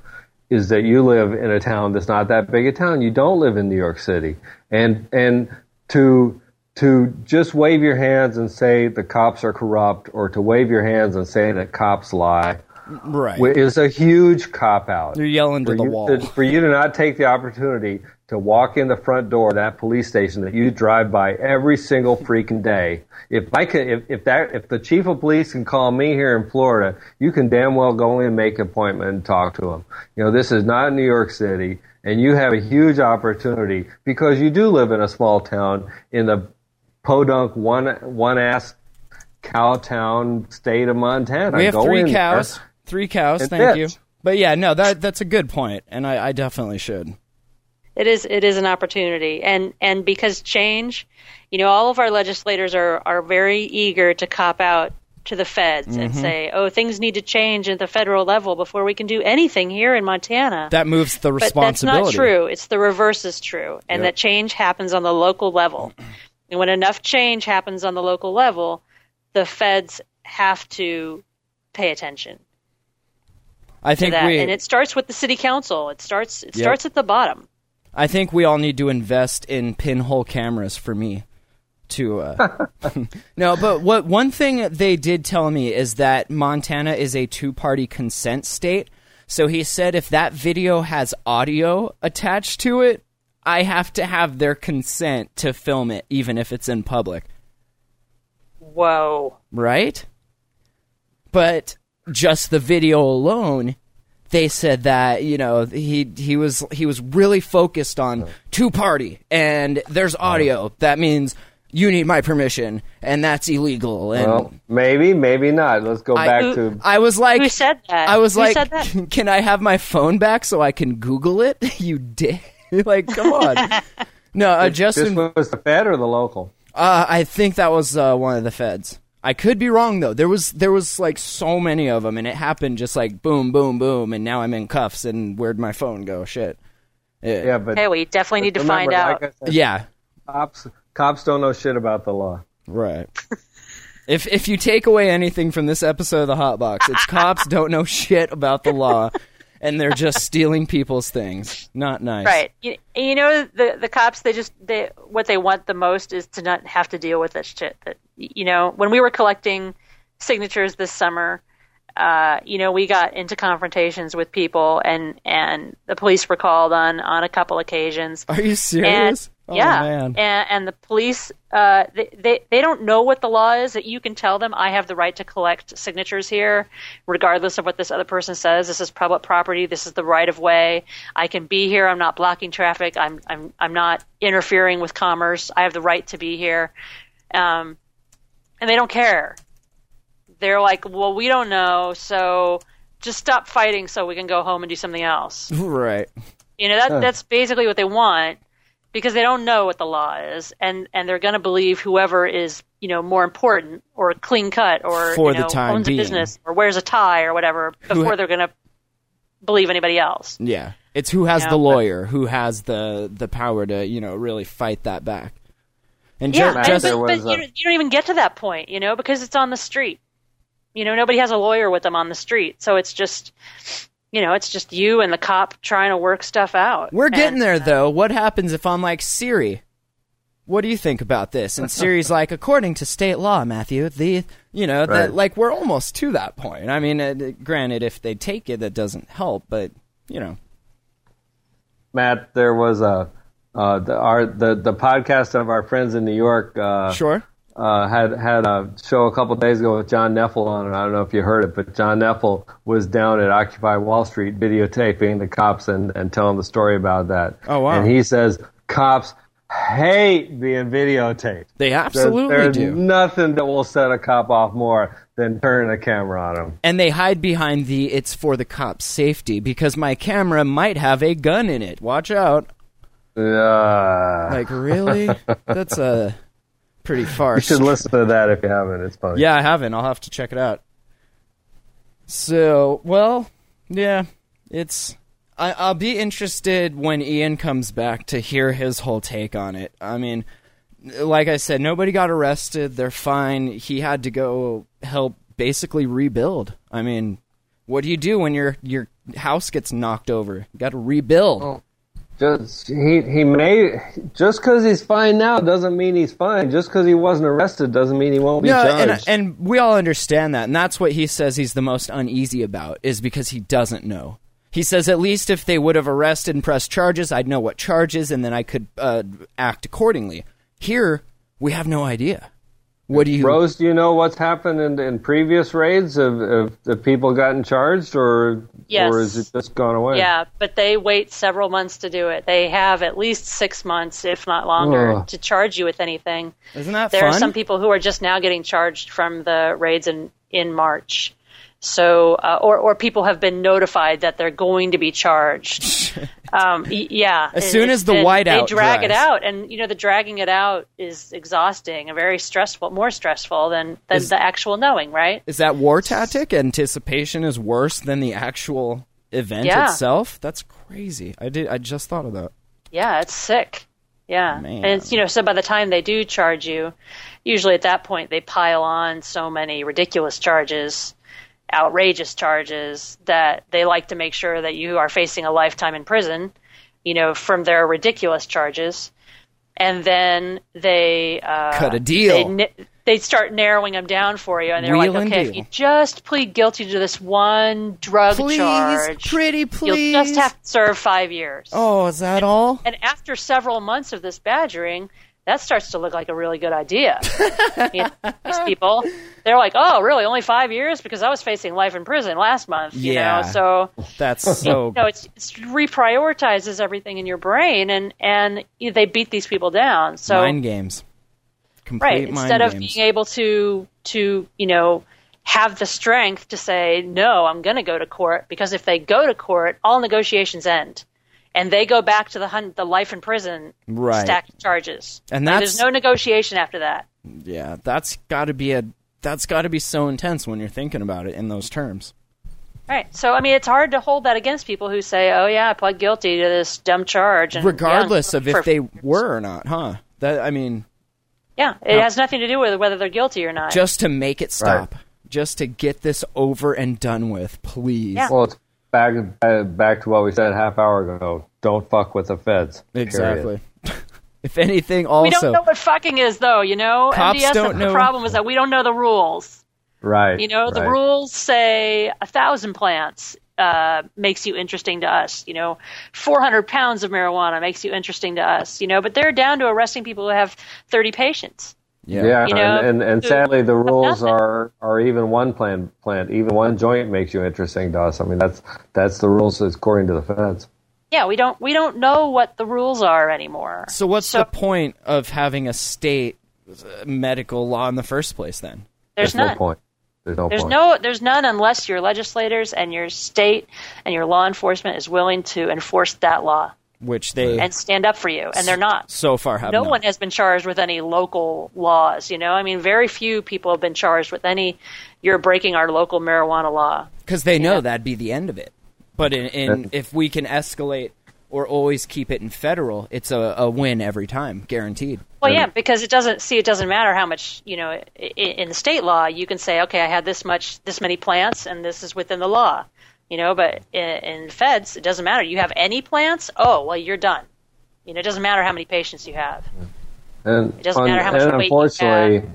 is that you live in a town that's not that big a town. You don't live in New York City, and and to to just wave your hands and say the cops are corrupt, or to wave your hands and say that cops lie, Right. is a huge cop out. You're yelling to for the you wall. to- for you to not take the opportunity to walk in the front door of that police station that you drive by every single freaking day. If I can, if, if that, if the chief of police can call me here in Florida, you can damn well go in and make an appointment and talk to him. You know, this is not New York City, and you have a huge opportunity because you do live in a small town in the podunk one one ass cow town state of Montana. we have Go three in there. cows. Three cows, thank you. But yeah, no, that that's a good point, and I, I definitely should. It is it is an opportunity, and and because change, you know, all of our legislators are are very eager to cop out to the feds Mm-hmm. and say, oh, things need to change at the federal level before we can do anything here in Montana. That moves the but that's not true. It's the reverse is true, and Yep. that change happens on the local level. And when enough change happens on the local level, the feds have to pay attention I think that, we, and it starts with the city council. It starts it Yep. starts at the bottom. I think we all need to invest in pinhole cameras for me. To uh, no, but what one thing they did tell me is that Montana is a two-party consent state. So he said if that video has audio attached to it, I have to have their consent to film it, even if it's in public. Whoa. right? But just the video alone, they said that you know he he was he was really focused on two party and there's audio. That means you need my permission and that's illegal. And Well, maybe, maybe not. Let's go I, back to. I was like, Who said that? I was Who like, can I have my phone back so I can Google it? you did. like, come on. No, uh, This Justin. was the Fed or the local? Uh, I think that was uh, one of the feds. I could be wrong though. There was there was like so many of them, and it happened just like boom, boom, boom, and now I'm in cuffs. And where'd my phone go? Shit. Yeah. Yeah, but Hey, we definitely need to remember, find out. Like said, Yeah. cops, cops don't know shit about the law. Right. if if you take away anything from this episode of the Hot Box, it's cops don't know shit about the law, and they're just stealing people's things. Not nice. Right. You, you know the the cops they just they what they want the most is to not have to deal with this shit. That you know when we were collecting signatures this summer, uh, you know we got into confrontations with people and and the police were called on on a couple occasions. Are you serious? Oh, yeah, man. and and the police uh, they, they they don't know what the law is. That you can tell them I have the right to collect signatures here, regardless of what this other person says. This is public property. This is the right of way. I can be here. I'm not blocking traffic. I'm I'm I'm not interfering with commerce. I have the right to be here, um, and they don't care. They're like, well, we don't know, so just stop fighting so we can go home and do something else. right. You know, that that's basically what they want because they don't know what the law is and and they're going to believe whoever is, you know, more important or clean cut or For you the know, time owns being. a business or wears a tie or whatever before they're going to believe anybody else. Yeah. It's who has Yeah, the but- lawyer, who has the the power to, you know, really fight that back. And Yeah, ju- and- just but, but was you, don't, you don't even get to that point, you know, because it's on the street. You know, nobody has a lawyer with them on the street, so it's just, you know, it's just you and the cop trying to work stuff out. we're getting And, there uh, though. What happens if I'm like Siri? What do you think about this? And Siri's like, according to state law, Matthew, the you know that Right. like we're almost to that point. I mean, uh, granted, if they take it, that doesn't help, but you know, Matt, there was a uh, the, our the the podcast of our friends in New York. Uh, sure. Uh, had had a show a couple days ago with John Knefel on it. I don't know if you heard it, but John Knefel was down at Occupy Wall Street videotaping the cops and, and telling the story about that. Oh, wow. And he says cops hate being videotaped. They There's, absolutely there's do. nothing that will set a cop off more than turning a camera on him. and they hide behind the it's for the cops' safety because my camera might have a gun in it. Watch out. Uh, Like really? That's a pretty far. you should listen to that if you haven't. It's funny. Yeah, I haven't. I'll have to check it out. So, well, yeah, it's. I, I'll be interested when Ian comes back to hear his whole take on it. I mean, like I said, nobody got arrested. They're fine. He had to go help basically rebuild. I mean, what do you do when your your house gets knocked over? You got to rebuild. Just he he may just because he's fine now doesn't mean he's fine. Just because he wasn't arrested doesn't mean he won't be No, and, and we all understand that, and that's what he says he's the most uneasy about is because he doesn't know. He says at least if they would have arrested and pressed charges, I'd know what charges, and then I could uh, act accordingly. Here, we have no idea. What do you? Rose, do you know what's happened in, in previous raids? Have, have the people gotten charged, or Yes. or is it just gone away? Yeah, but they wait several months to do it. They have at least six months, if not longer, Ugh. to charge you with anything. Isn't that There fun? are some people who are just now getting charged from the raids in in March. So, uh, or or people have been notified that they're going to be charged. um, yeah, As soon as the been- whiteout they drag it out, and you know the dragging it out is exhausting and very stressful, more stressful than than Is- the actual knowing, right? Is that war tactic? Anticipation is worse than the actual event Yeah. itself. That's crazy. I did. I just thought of that. Yeah, it's sick. Yeah. Man. And it's, you know, so by the time they do charge you, usually at that point they pile on so many ridiculous charges, outrageous charges that they like to make sure that you are facing a lifetime in prison, you know, from their ridiculous charges. And then they uh, Cut a deal. They, they'd start narrowing them down for you, and they're Wheel like, okay, if you just plead guilty to this one drug Please, charge, pretty please. you'll just have to serve five years. Oh, is that all? And after several months of this badgering, that starts to look like a really good idea. You know, these people, they're like, oh, really? Only five years? Because I was facing life in prison last month. You Yeah. know, so That's so. you know, it's, it's reprioritizes everything in your brain, and and you- they beat these people down. So mind games. Complete right, mind instead of games. being able to to you know have the strength to say no, I'm going to go to court because if they go to court, all negotiations end. And they go back to the hun- the life in prison Right. stacked charges, And there's that's- no negotiation after that. yeah, that's got to be a. That's got to be so intense when you're thinking about it in those terms. Right. So I mean, it's hard to hold that against people who say, "Oh yeah, I pled guilty to this dumb charge," and Regardless yeah, of if they were or not, huh? That I mean, Yeah, it has nothing to do with whether they're guilty or not. just to make it stop, just to get this over and done with, please. Yeah. Well, it's back uh, back to what we said a half hour ago. Don't fuck with the feds. Exactly. if anything, also we don't know what fucking is, though. You know, Cops MDS, don't the know. problem is that we don't know the rules. Right. You know, the right. rules say a thousand plants uh, makes you interesting to us. You know, 400 pounds of marijuana makes you interesting to us. You know, but they're down to arresting people who have 30 patients. Yeah. Yeah, You know, and, and, and sadly, the rules are, are even one plant plant, even one joint makes you interesting to us. I mean, that's that's the rules according to the feds. Yeah, we don't we don't know what the rules are anymore. So what's So- the point of having a state uh, medical law in the first place? Then There's, no none. point. There's no There's point. no there's none unless your legislators and your state and your law enforcement is willing to enforce that law which they and stand up for you, and they're not. so far have no not. one has been charged with any local laws. You know, I mean, very few people have been charged with any. You're breaking our local marijuana law. because they know Yeah. that'd be the end of it. But in, in if we can escalate or always keep it in federal, it's a, a win every time, guaranteed. Well, yeah, because it doesn't see it doesn't matter how much you know i- i- in the state law. You can say, okay, I had this much, this many plants, and this is within the law. You know, but in, in feds, it doesn't matter. You have any plants? Oh, well, you're done. You know, it doesn't matter how many patients you have. And, It doesn't matter how much weight you unfortunately,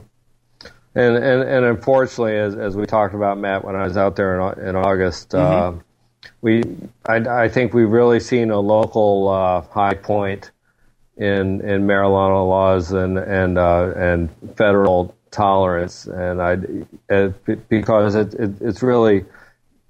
and, and and unfortunately, as as we talked about, Matt, when I was out there in, in August, uh, we I, I think we've really seen a local uh, high point in in marijuana laws and and uh, and federal tolerance, and I it, because it, it, it's really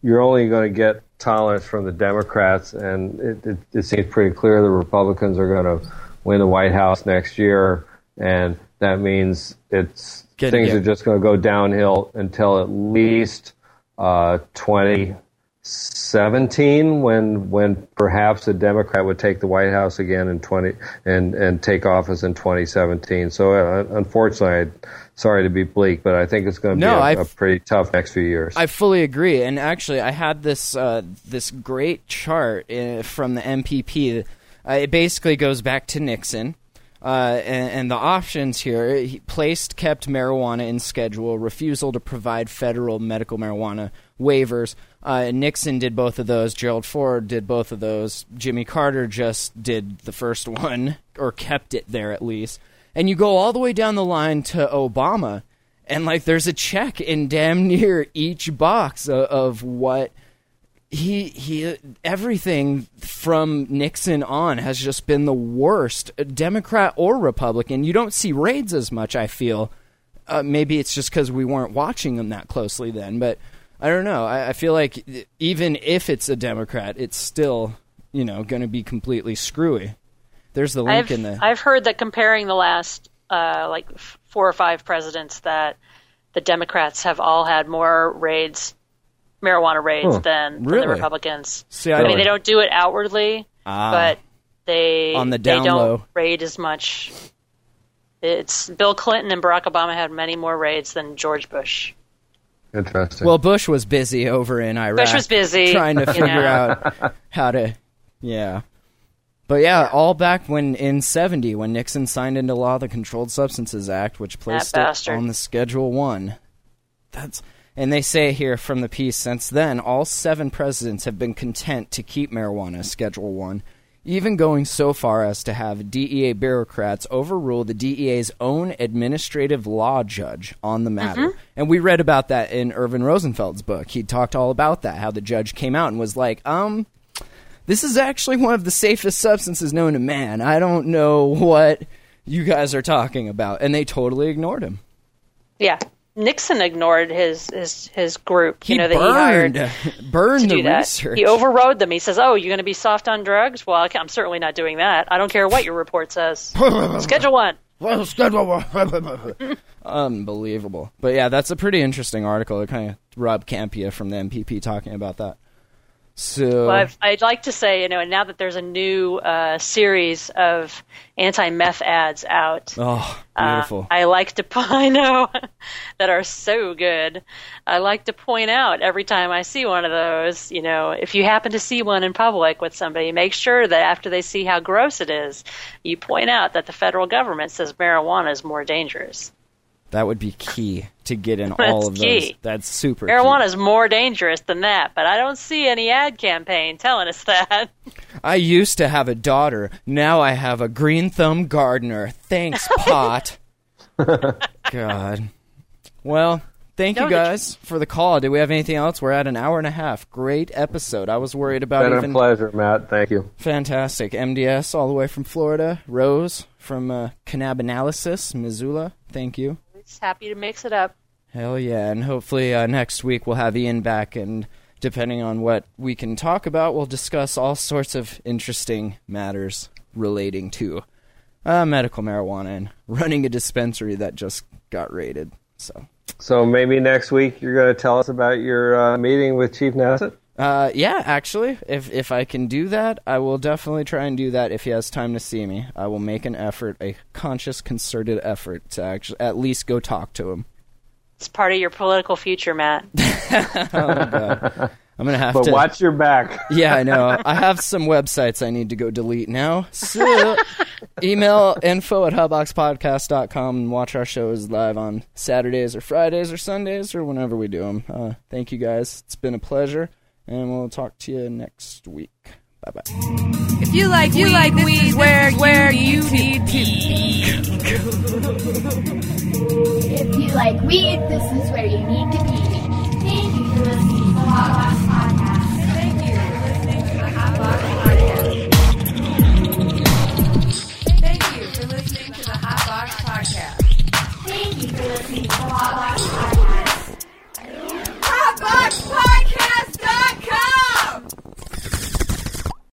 you're only going to get tolerance from the Democrats, and it, it, it seems pretty clear the Republicans are going to win the White House next year, and that means it's Good, things yeah. are just going to go downhill until at least uh, 2017, when when perhaps a Democrat would take the White House again in 20 and and take office in 2017. So uh, unfortunately, sorry to be bleak, but I think it's going to No, be a, pretty tough next few years. I fully agree, and actually, I had this uh, this great chart uh, from the MPP. Uh, it basically goes back to Nixon, uh, and, and the options here: he placed, kept marijuana in schedule, refusal to provide federal medical marijuana waivers. Uh, Nixon did both of those. Gerald Ford did both of those. Jimmy Carter just did the first one, or kept it there at least. And you go all the way down the line to Obama, and like there's a check in damn near each box of, of what he he everything from Nixon on has just been the worst, Democrat or Republican. You don't see raids as much. I feel uh, maybe it's just because we weren't watching them that closely then, but I don't know. I, I feel like even if it's a Democrat, it's still you know going to be completely screwy. There's the link I've in the I've heard that comparing the last uh, like four or five presidents, that the Democrats have all had more raids, marijuana raids, Huh. than, than Really? the Republicans. See, I I- mean, they don't do it outwardly, Ah. but they On the they don't low. raid as much. It's Bill Clinton and Barack Obama had many more raids than George Bush. Interesting. Well, Bush was busy over in Iraq. Bush was busy, trying to figure know. out how to, yeah. But yeah, all back when in '70, when Nixon signed into law the Controlled Substances Act, which placed it bastard. on the Schedule One. That's and they say here from the piece. Since then, all seven presidents have been content to keep marijuana Schedule One, even going so far as to have DEA bureaucrats overrule the DEA's own administrative law judge on the matter. And we read about that in Irvin Rosenfeld's book. He talked all about that, how the judge came out and was like, um, this is actually one of the safest substances known to man. I don't know what you guys are talking about. And they totally ignored him. Yeah. Nixon ignored his his his group. He you know that he hired burned, burned the that. research. He overrode them. He says, "Oh, you're going to be soft on drugs? Well, I I'm certainly not doing that. I don't care what your report says. Schedule one." Unbelievable. But yeah, that's a pretty interesting article. It kind of Rob Kampia from the MPP talking about that. So Well, I've, I'd like to say, you know, now that there's a new uh, series of anti-meth ads out, oh, uh. I like to, I know, that are so good. I like to point out every time I see one of those, you know, if you happen to see one in public with somebody, make sure that after they see how gross it is, you point out that the federal government says marijuana is more dangerous. That would be key to get in That's all of those. key. That's super. Marijuana is more dangerous than that, but I don't see any ad campaign telling us that. I used to have a daughter. Now I have a green thumb gardener. Thanks, pot. God. Well, thank No, you the- guys for the call. Do we have anything else? We're at an hour and a half. Great episode. I was worried about Been a even pleasure, Matt. Thank you. Fantastic. MDS all the way from Florida. Rose from uh, Cannabinalysis, Missoula. Thank you. Just happy to mix it up. Hell yeah. And hopefully uh, next week we'll have Ian back, and depending on what we can talk about, we'll discuss all sorts of interesting matters relating to uh, medical marijuana and running a dispensary that just got raided. So. So maybe next week you're going to tell us about your uh, meeting with Chief Nassett. Uh, yeah, actually, if if I can do that, I will definitely try and do that. If he has time to see me, I will make an effort, a conscious, concerted effort to actually at least go talk to him. It's part of your political future, Matt. I'm gonna have But to. But watch your back. Yeah, I know. I have some websites I need to go delete now. So, email info at hotboxpodcast.com and watch our shows live on Saturdays or Fridays or Sundays or whenever we do them. Uh, thank you guys. It's been a pleasure, and we'll talk to you next week. Bye bye. If you like, if you weed, like this weed, is where, this is where you, you need, need to, to be. if you like weed, this is where you need to be. Thank you for listening to the Hot podcast. Thank you for listening to the Hot Box Podcast. Thank you for listening to the Hot Box Podcast. Thank you for listening to the Hot Box Podcast. Hot Box Podcast.